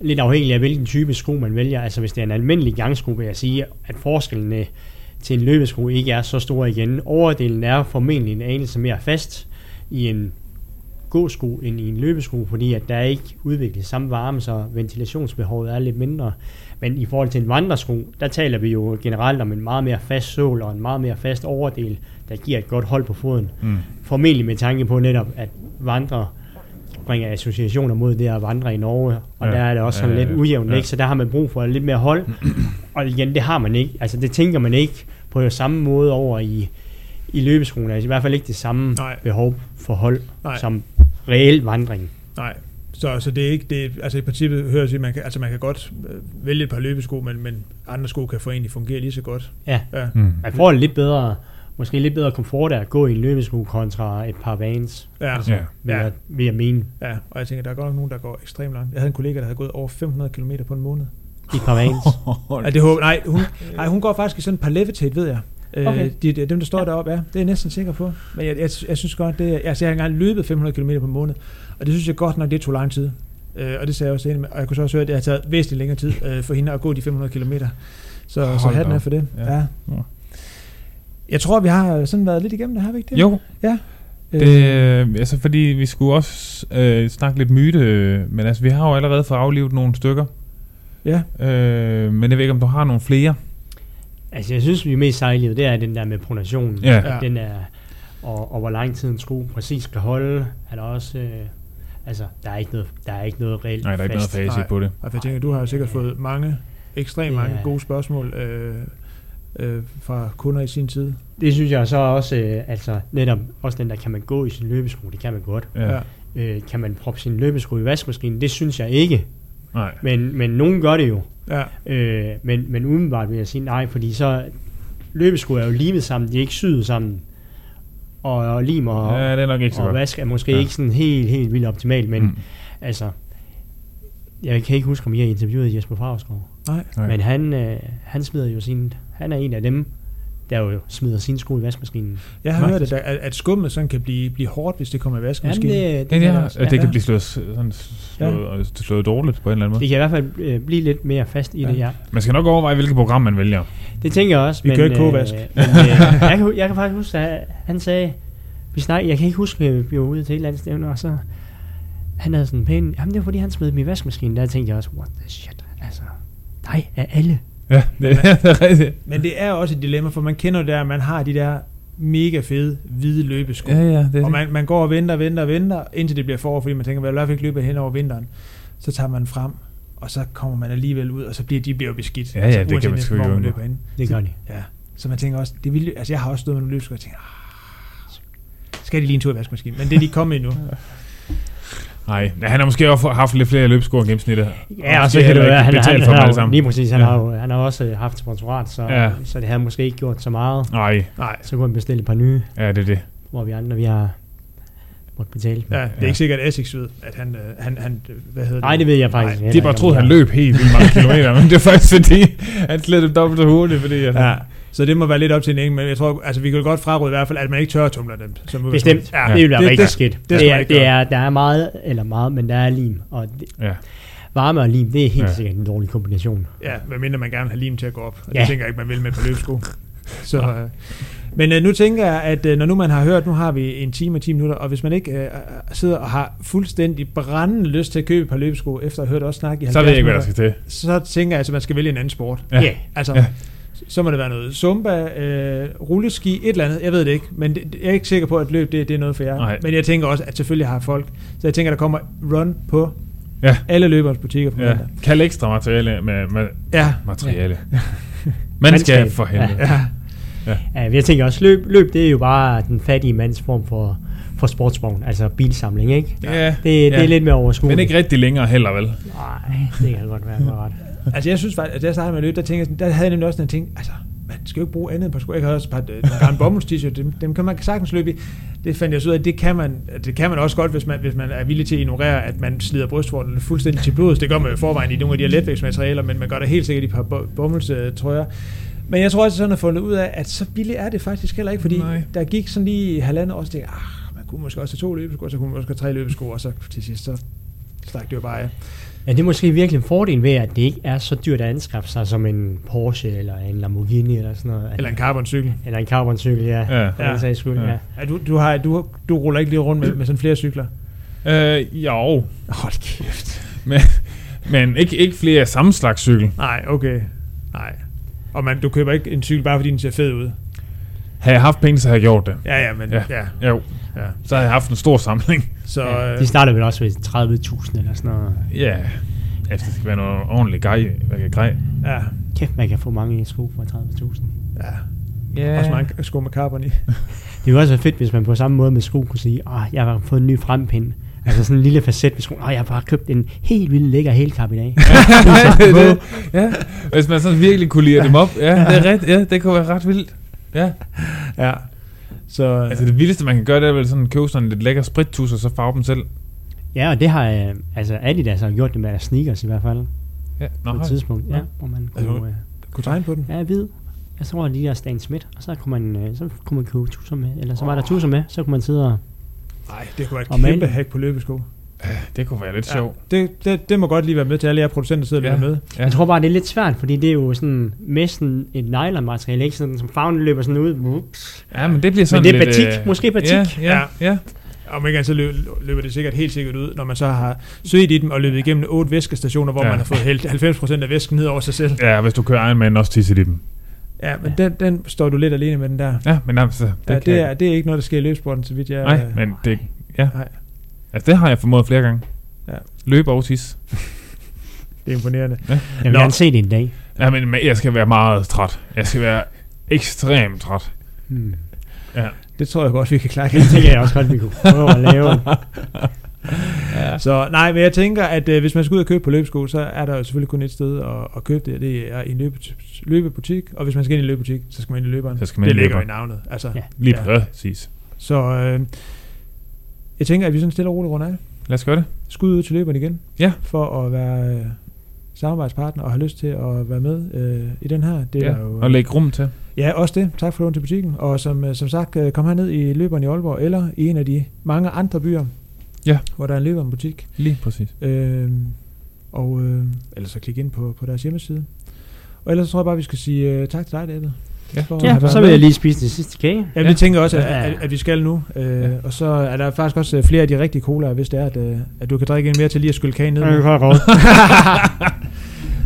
C: lidt afhængige af, hvilken type sko man vælger. Altså hvis det er en almindelig gangsko, vil jeg sige, at forskellene til en løbesko ikke er så store igen. Overdelen er formentlig en anelse mere fast i en gåsko end i en løbesko, fordi at der er ikke udviklet samme varme, så ventilationsbehovet er lidt mindre. Men i forhold til en vandresko, der taler vi jo generelt om en meget mere fast sål og en meget mere fast overdel, der giver et godt hold på foden.
B: Mm.
C: Formentlig med tanke på netop, at vandre bringer associationer mod det at vandre i Norge, og
B: Ja,
C: der er det også sådan
B: ja,
C: lidt ujævnt,
B: ja.
C: ikke? så der har man brug for lidt mere hold. og igen, det har man ikke. Altså det tænker man ikke på samme måde over i, i løbeskoene. Altså i hvert fald ikke det samme
A: Nej.
C: behov for hold
A: Nej.
C: som reel vandring.
A: Nej. Så, så det er ikke, det, altså i princippet hører sige, man kan, altså man kan godt øh, vælge et par løbesko, men, men andre sko kan for egentlig fungere lige så godt.
C: Ja.
A: Ja.
B: Mm.
C: Man får en lidt bedre, måske lidt bedre komfort af at gå i en løbesko kontra et par vans,
A: Ja.
B: Ja.
C: vil,
A: Ja.
C: jeg, vil jeg mene.
A: ja. Og jeg tænker, der er godt nok nogen, der går ekstremt langt. Jeg havde en kollega, der havde gået over 500 km på en måned.
C: I et par vans.
A: Ja, det håber, nej, hun, nej, hun går faktisk i sådan et par levitate, ved jeg. Øh,
C: Okay.
A: de, de, dem, der står ja. deroppe, ja, det er jeg næsten sikker på. Men jeg, jeg, jeg synes godt, det altså, jeg har engang løbet 500 km på en måned, og det synes jeg godt nok, det tog lang tid. Øh, og det sagde jeg også med, og jeg kunne så også høre, at det har taget væsentligt længere tid øh, for hende at gå de 500 km. Så, så
B: Hold
A: hatten
B: da
A: er for det.
B: Ja.
A: Ja. Ja.
B: Ja.
A: Jeg tror, vi har sådan været lidt igennem det, har vi ikke det?
B: Jo,
A: Ja.
B: det, øh, altså fordi vi skulle også øh, snakke lidt myte, øh, men altså vi har jo allerede fået aflivet nogle stykker.
A: ja.
B: Øh, men jeg ved ikke, om du har nogle flere.
C: Altså jeg synes, vi er mest sejlige, det er den der med pronationen.
B: Ja.
A: Ja.
C: Den er, og, og hvor lang tid en sko præcis skal holde, er der også... Øh, altså, der er ikke noget, der er ikke noget reelt
B: Nej, der er ikke noget
C: fast.
B: facit
A: Nej.
B: på det.
A: Og jeg tænker, du har jo sikkert fået mange, ekstremt mange
C: er-
A: gode spørgsmål øh, øh, fra kunder i sin tid.
C: Det synes jeg så også, øh, altså netop også den der, kan man gå i sin løbesko, det kan man godt.
B: Ja.
C: Øh, kan man proppe sin løbesko i vaskemaskinen, det synes jeg ikke.
B: Nej.
C: Men, men nogen gør det jo.
A: Ja.
C: Øh, men, men umiddelbart vil jeg sige nej, fordi så løbesko er jo limet sammen, de er ikke syet sammen. Og, og lim og,
B: Ja, det er nok ikke så
C: og
B: godt.
C: vask er måske
B: Ja.
C: ikke sådan helt, helt vildt optimalt, men
B: Mm.
C: altså, jeg kan ikke huske, om jeg har interviewet Jesper Favsgaard,
A: Nej.
B: Nej.
C: men han, øh, han smider jo sin, han er en af dem, der jo smider sine sko i vaskemaskinen.
A: Jeg har hørt, at, at, at skummet sådan kan blive, blive hårdt, hvis det kommer i
C: Jamen,
A: vaskemaskinen.
C: det,
B: Ja,
C: kan
B: ja,
C: der også.
B: at det
C: Ja.
B: kan blive slået, sådan slået, ja. slået dårligt på en eller anden måde.
C: Det kan i hvert fald øh, blive lidt mere fast i
A: Ja.
C: det, ja.
B: Man skal nok overveje, hvilket program man vælger.
C: Det tænker jeg også.
A: Vi
C: men,
A: kører ikke kogevask.
C: Øh, men, øh, jeg, kan, jeg kan faktisk huske, at han sagde, vi snak, jeg kan ikke huske, at vi var ude til et eller andet stævne, og så han havde sådan en pæn, jamen det var fordi han smed dem i vaskemaskinen, der tænkte jeg også, what the shit, altså, nej, af alle.
B: Ja, det, det er rigtigt.
A: Men det er også et dilemma, for man kender det der, at man har de der mega fede hvide løbesko.
B: Ja, ja, det er
A: Og man, man går og venter, venter, venter, indtil det bliver forår, fordi man tænker, at jeg i hvert fald ikke løbe hen over vinteren. Så tager man frem, og så kommer man alligevel ud, og så bliver de bliver beskidt.
B: Ja, ja, det kan man sgu ikke
A: man hen.
C: Det gør de.
A: Ja. Så man tænker også, det vil, altså jeg har også stået med nogle løbesko, og tænker, ah, skal de lige en tur i vaskemaskinen? Men det er de kommet endnu.
B: Nej, ja, han har måske også haft lidt flere løbssko end gennemsnittet.
C: Ja, og så kan det være, han, han,
B: betalt
C: han, har jo,
B: sammen.
C: lige præcis, han,
B: Ja.
C: har jo, han har også øh, haft sponsorat, så,
B: Ja.
C: så det havde måske ikke gjort så meget.
B: Nej,
A: Nej,
C: Så kunne han bestille et par nye,
B: ja, det er det.
C: hvor vi andre, vi har måtte betale.
A: ja, det er
B: Ja.
A: ikke sikkert, at Essex ved, at han, øh, han, han øh, hvad hedder
C: Nej, det ved jeg faktisk
A: Nej,
C: heller
B: De bare troede, han løb helt vildt mange kilometer, men det er faktisk fordi, han slet dobbelt så hurtigt, fordi at,
A: Ja, så det må være lidt op til en enkelt, men jeg tror, altså vi kan godt fraråde i hvert fald, at man ikke tør tumler dem. Som
C: Bestemt. Ja, det vil være
A: det,
C: rigtig
A: det,
C: skidt.
A: det
C: Det,
A: man
C: er,
A: ikke
C: det er, der er meget, eller meget, men der er lim. Og det,
B: ja.
C: varme og lim, det er helt
B: Ja.
C: sikkert en dårlig kombination.
A: Ja, medmindre man gerne vil have lim til at gå op. Og det
C: Ja.
A: tænker jeg ikke, man vil med på løbesko. Så, øh, men øh, nu tænker jeg, at øh, når nu man har hørt, nu har vi en time og 10 minutter, og hvis man ikke øh, sidder og har fuldstændig brændende lyst til at købe et par løbesko, efter at have hørt os snakke i
B: Så ved jeg ikke, hvad der
A: 70
B: skal til.
A: så tænker jeg, altså, at man skal vælge en anden sport.
B: Ja.
C: Ja.
A: Altså,
B: Ja.
A: Så må det være noget zumba, øh, rulleski, et eller andet, jeg ved det ikke, men det, jeg er ikke sikker på, at løb det, det er noget for jer.
B: Nej.
A: Men jeg tænker også, at selvfølgelig har folk, så jeg tænker, der kommer run på
B: Ja.
A: alle løberens butikker på
B: Ja.
A: mandag.
B: Kald ekstra materiale med, med
A: Ja,
B: materiale. Man skal
C: Mandskab.
B: for helvede.
A: ja.
C: Ja, jeg tænker også, løb, løb det er jo bare den fattige mands form for, for sportsvogn, altså bilsamling, ikke?
B: Ja,
C: Det, det
B: ja.
C: er lidt mere overskueligt.
B: Men ikke rigtig længere heller, vel?
C: Nej, det kan godt være, ret.
A: Altså jeg synes faktisk, at da jeg startede med at løbe, der, tænkte jeg, der havde jeg nemlig også den ting, altså man skal jo ikke bruge andet end på sko. Jeg har også et par øh, nogle gamle bomulds t-shirt, dem, dem kan man sagtens løbe i. Det fandt jeg så ud af, at det kan man, det kan man også godt, hvis man, hvis man er villig til at ignorere, at man slider brystvorten fuldstændig til blodet. Det gør man jo i forvejen i nogle af de her letvægtsmaterialer, men man gør det helt sikkert i et par bo- bomulds øh, trøjer. Men jeg tror også, sådan at fundet ud af, at så billigt er det faktisk heller ikke, fordi
B: Nej.
A: der gik sådan lige halvandet år, så tænkte ah, man kunne måske også have to løbesko, og så kunne man også have tre løbesko, og så til sidst, så stak det jo bare af.
C: Ja, det er måske virkelig en fordel ved, at det ikke er så dyrt at anskaffe sig som en Porsche eller en Lamborghini eller sådan noget.
A: Eller en carboncykel.
C: eller en carboncykel, ja.
B: Ja.
C: Den sags skyld,
B: Ja.
C: ja.
A: Ja, du, du, har, du, du ruller ikke lige rundt med, med sådan flere cykler?
B: Øh, jo.
A: Hold kæft.
B: Men, men ikke, ikke flere af samme slags cykel.
A: Nej, okay. Nej. Og man, du køber ikke en cykel, bare fordi den ser fed ud.
B: Havde jeg haft penge, så havde jeg gjort det.
A: Ja, ja, men
B: Ja.
A: ja. ja,
B: Jo.
A: ja.
B: Så havde jeg haft en stor samling.
A: Så,
C: ja.
A: øh,
C: De starter vel også ved 30.000 eller sådan noget.
B: Ja. Altså, det skal være noget ordentligt grej. Hvad kan grej?
A: ja,
C: Kæft, man kan få mange sko for 30.000.
A: ja.
B: Ja.
A: Også mange sko med carbon i.
C: Det ville også være fedt, hvis man på samme måde med sko kunne sige, at jeg har fået en ny frempind. Altså sådan en lille facet med sko. Åh, jeg har bare købt en helt vildt lækker helkap i dag.
B: det, ja. Hvis man sådan virkelig kunne lide dem op. Ja, det er ret. Ja, det kunne være ret vildt. Ja.
A: Ja. Så,
B: Altså det vildeste, man kan gøre, det er vel sådan købe sådan lidt lækker sprittus, og så farve dem selv.
C: ja, og det har øh, altså Adidas har gjort det med deres sneakers i hvert fald.
B: Ja.
C: På
B: Nå,
C: et tidspunkt, ja. Hvor man
A: Altså,
C: kunne, øh,
A: kunne tegne på den.
C: ja, hvid. Jeg tror, de der Stan Smith, og så kunne man, øh, så kunne man købe tusser med, eller så var der tusser med, så kunne man sidde og...
A: Nej, det kunne være
C: Og
A: et kæmpe
C: maling.
A: hack på løbesko.
B: Det kunne være lidt
A: Ja,
B: sjovt.
A: det, det, det, må godt lige være med til alle jer producenter, der sidder
B: Ja.
A: ja. med.
B: Ja.
C: Jeg tror bare, det er lidt svært, fordi det er jo sådan næsten et nylonmateriale, ikke sådan, som farven løber sådan ud. Ups.
B: ja, men det bliver sådan
C: Men det er
B: lidt...
C: batik,
B: øh,
C: måske batik.
B: Ja, ja, ja.
A: Om ikke så løber, det sikkert helt sikkert ud, når man så har søgt i dem og løbet igennem otte væskestationer, hvor
B: Ja.
A: ja. man har fået hældt 90% af væsken ned over sig selv.
B: Ja, hvis du kører Ironman, også tisset i dem.
A: Ja, men den, den står du lidt alene med den der.
B: Ja, men altså, det,
A: Det, ja, det, er, det er ikke noget, der sker i løbsporten, så vidt jeg...
B: Nej, men det... Ja.
A: Nej.
B: Altså, det har jeg formået flere gange.
A: Ja.
B: Løb og tis.
A: Det er imponerende.
C: Jeg vil
A: Nå.
C: gerne se det en dag.
B: Ja, men men jeg skal være meget træt. Jeg skal være ekstremt træt.
C: Hmm.
B: Ja.
A: Det tror jeg godt, vi kan klare.
C: Det tænker jeg også godt, vi kunne prøve at lave.
B: ja.
A: Så nej, men jeg tænker, at øh, hvis man skal ud og købe på løbesko, så er der jo selvfølgelig kun et sted at, at købe det, og det er i en løbe, løbebutik. Og hvis man skal ind i en løbebutik, så skal man ind i løberen.
B: Så skal man
A: det
B: ind i
A: ligger i navnet. Altså,
C: Ja.
B: Lige
A: Ja.
B: præcis.
A: Så øh, jeg tænker, at vi sådan stille og roligt runder af.
B: Lad os gøre det.
A: Skud ud til løberen igen.
B: Ja.
A: For at være øh, samarbejdspartner og have lyst til at være med øh, i den her. Det er
B: Ja.
A: der jo,
B: Og lægge rum til.
A: Ja, også det. Tak for lån til butikken. Og som, øh, som sagt, øh, kom herned i løberen i Aalborg, eller i en af de mange andre byer,
B: Ja.
A: hvor der er en løberen butik.
B: Lige præcis.
A: Øh, og øh, ellers så klik ind på, på deres hjemmeside. Og ellers så tror jeg bare, vi skal sige øh, tak til dig, David.
B: Ja.
C: Ja, så vil jeg lige spise den sidste kage.
A: Ja, vi
B: Ja.
A: tænker også, at, at, at vi skal nu. Øh,
B: Ja.
A: Og så er der faktisk også øh, flere af de rigtige cola, hvis det er, at, øh, at du kan drikke en mere til lige at skylle kagen ned.
C: Ja,
A: med.
C: det kan jeg godt.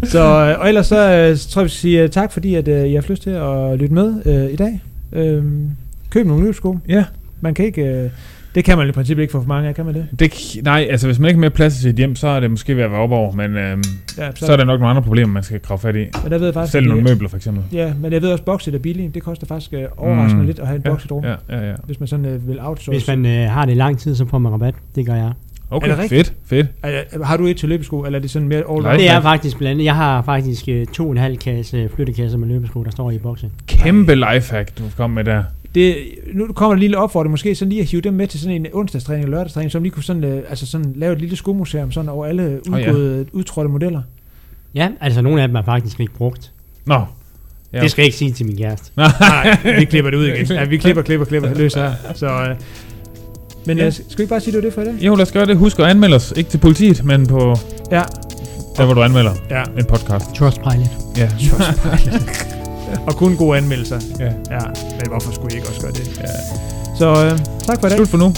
A: så, øh, og ellers så, så tror jeg, vi skal sige tak, fordi at, øh, I har lyst til at lytte med øh, i dag. Øh, køb nogle løbsko.
B: Ja.
A: Man kan ikke... Øh, det kan man i princippet ikke få for mange af, kan man det?
B: Det, nej, altså hvis man ikke har mere plads i sit hjem, så er det måske ved at være op over, men øhm,
A: Ja,
B: så er der nok nogle andre problemer, man skal grave fat i.
A: Men der ved jeg faktisk,
B: Selv nogle møbler for eksempel.
A: Ja, men jeg ved også, at bokset er billigt. Det koster faktisk øh, overraskende
B: Mm.
A: lidt at have en
B: Ja,
A: bokset rum.
B: Ja, ja, ja.
A: Hvis man sådan øh, vil outsource.
C: Hvis man øh, har det i lang tid, så får man rabat. Det gør jeg.
B: Okay,
A: Er det
B: fedt, fedt.
A: Er, har du et til løbesko, eller er det sådan mere all
B: Nej.
C: Det er faktisk blandt andet. Jeg har faktisk øh, to og en halv kasse flyttekasser med løbesko, der står i boksen.
B: Kæmpe lifehack, du kom med der.
A: Det, nu kommer der en lille opfordring, måske sådan lige at hive dem med til sådan en onsdagstræning eller lørdagstræning, som lige kunne sådan, øh, altså sådan lave et lille skomuseum sådan over alle
B: Åh, ja.
A: udgåede, udtrådte modeller.
C: Ja, altså nogle af dem er faktisk ikke brugt.
B: Nå.
C: Ja.
B: Ja.
C: Det skal jeg ikke sige til min kæreste.
A: Nej, vi klipper det ud igen. Ja, vi klipper, klipper, klipper, løser her. Så, øh, men
B: Ja.
A: ja. skal vi ikke bare sige, det var det for i dag?
B: Jo, lad os gøre det. Husk at anmelde os. Ikke til politiet, men på
A: Ja.
B: der, hvor du anmelder
A: Ja.
B: en podcast.
C: Trustpilot.
B: Ja.
A: Og kun gode anmeldelser.
B: ja.
A: Ja, men hvorfor skulle I ikke også gøre det?
B: ja.
A: Så øh, tak for i dag.
B: Slut for nu.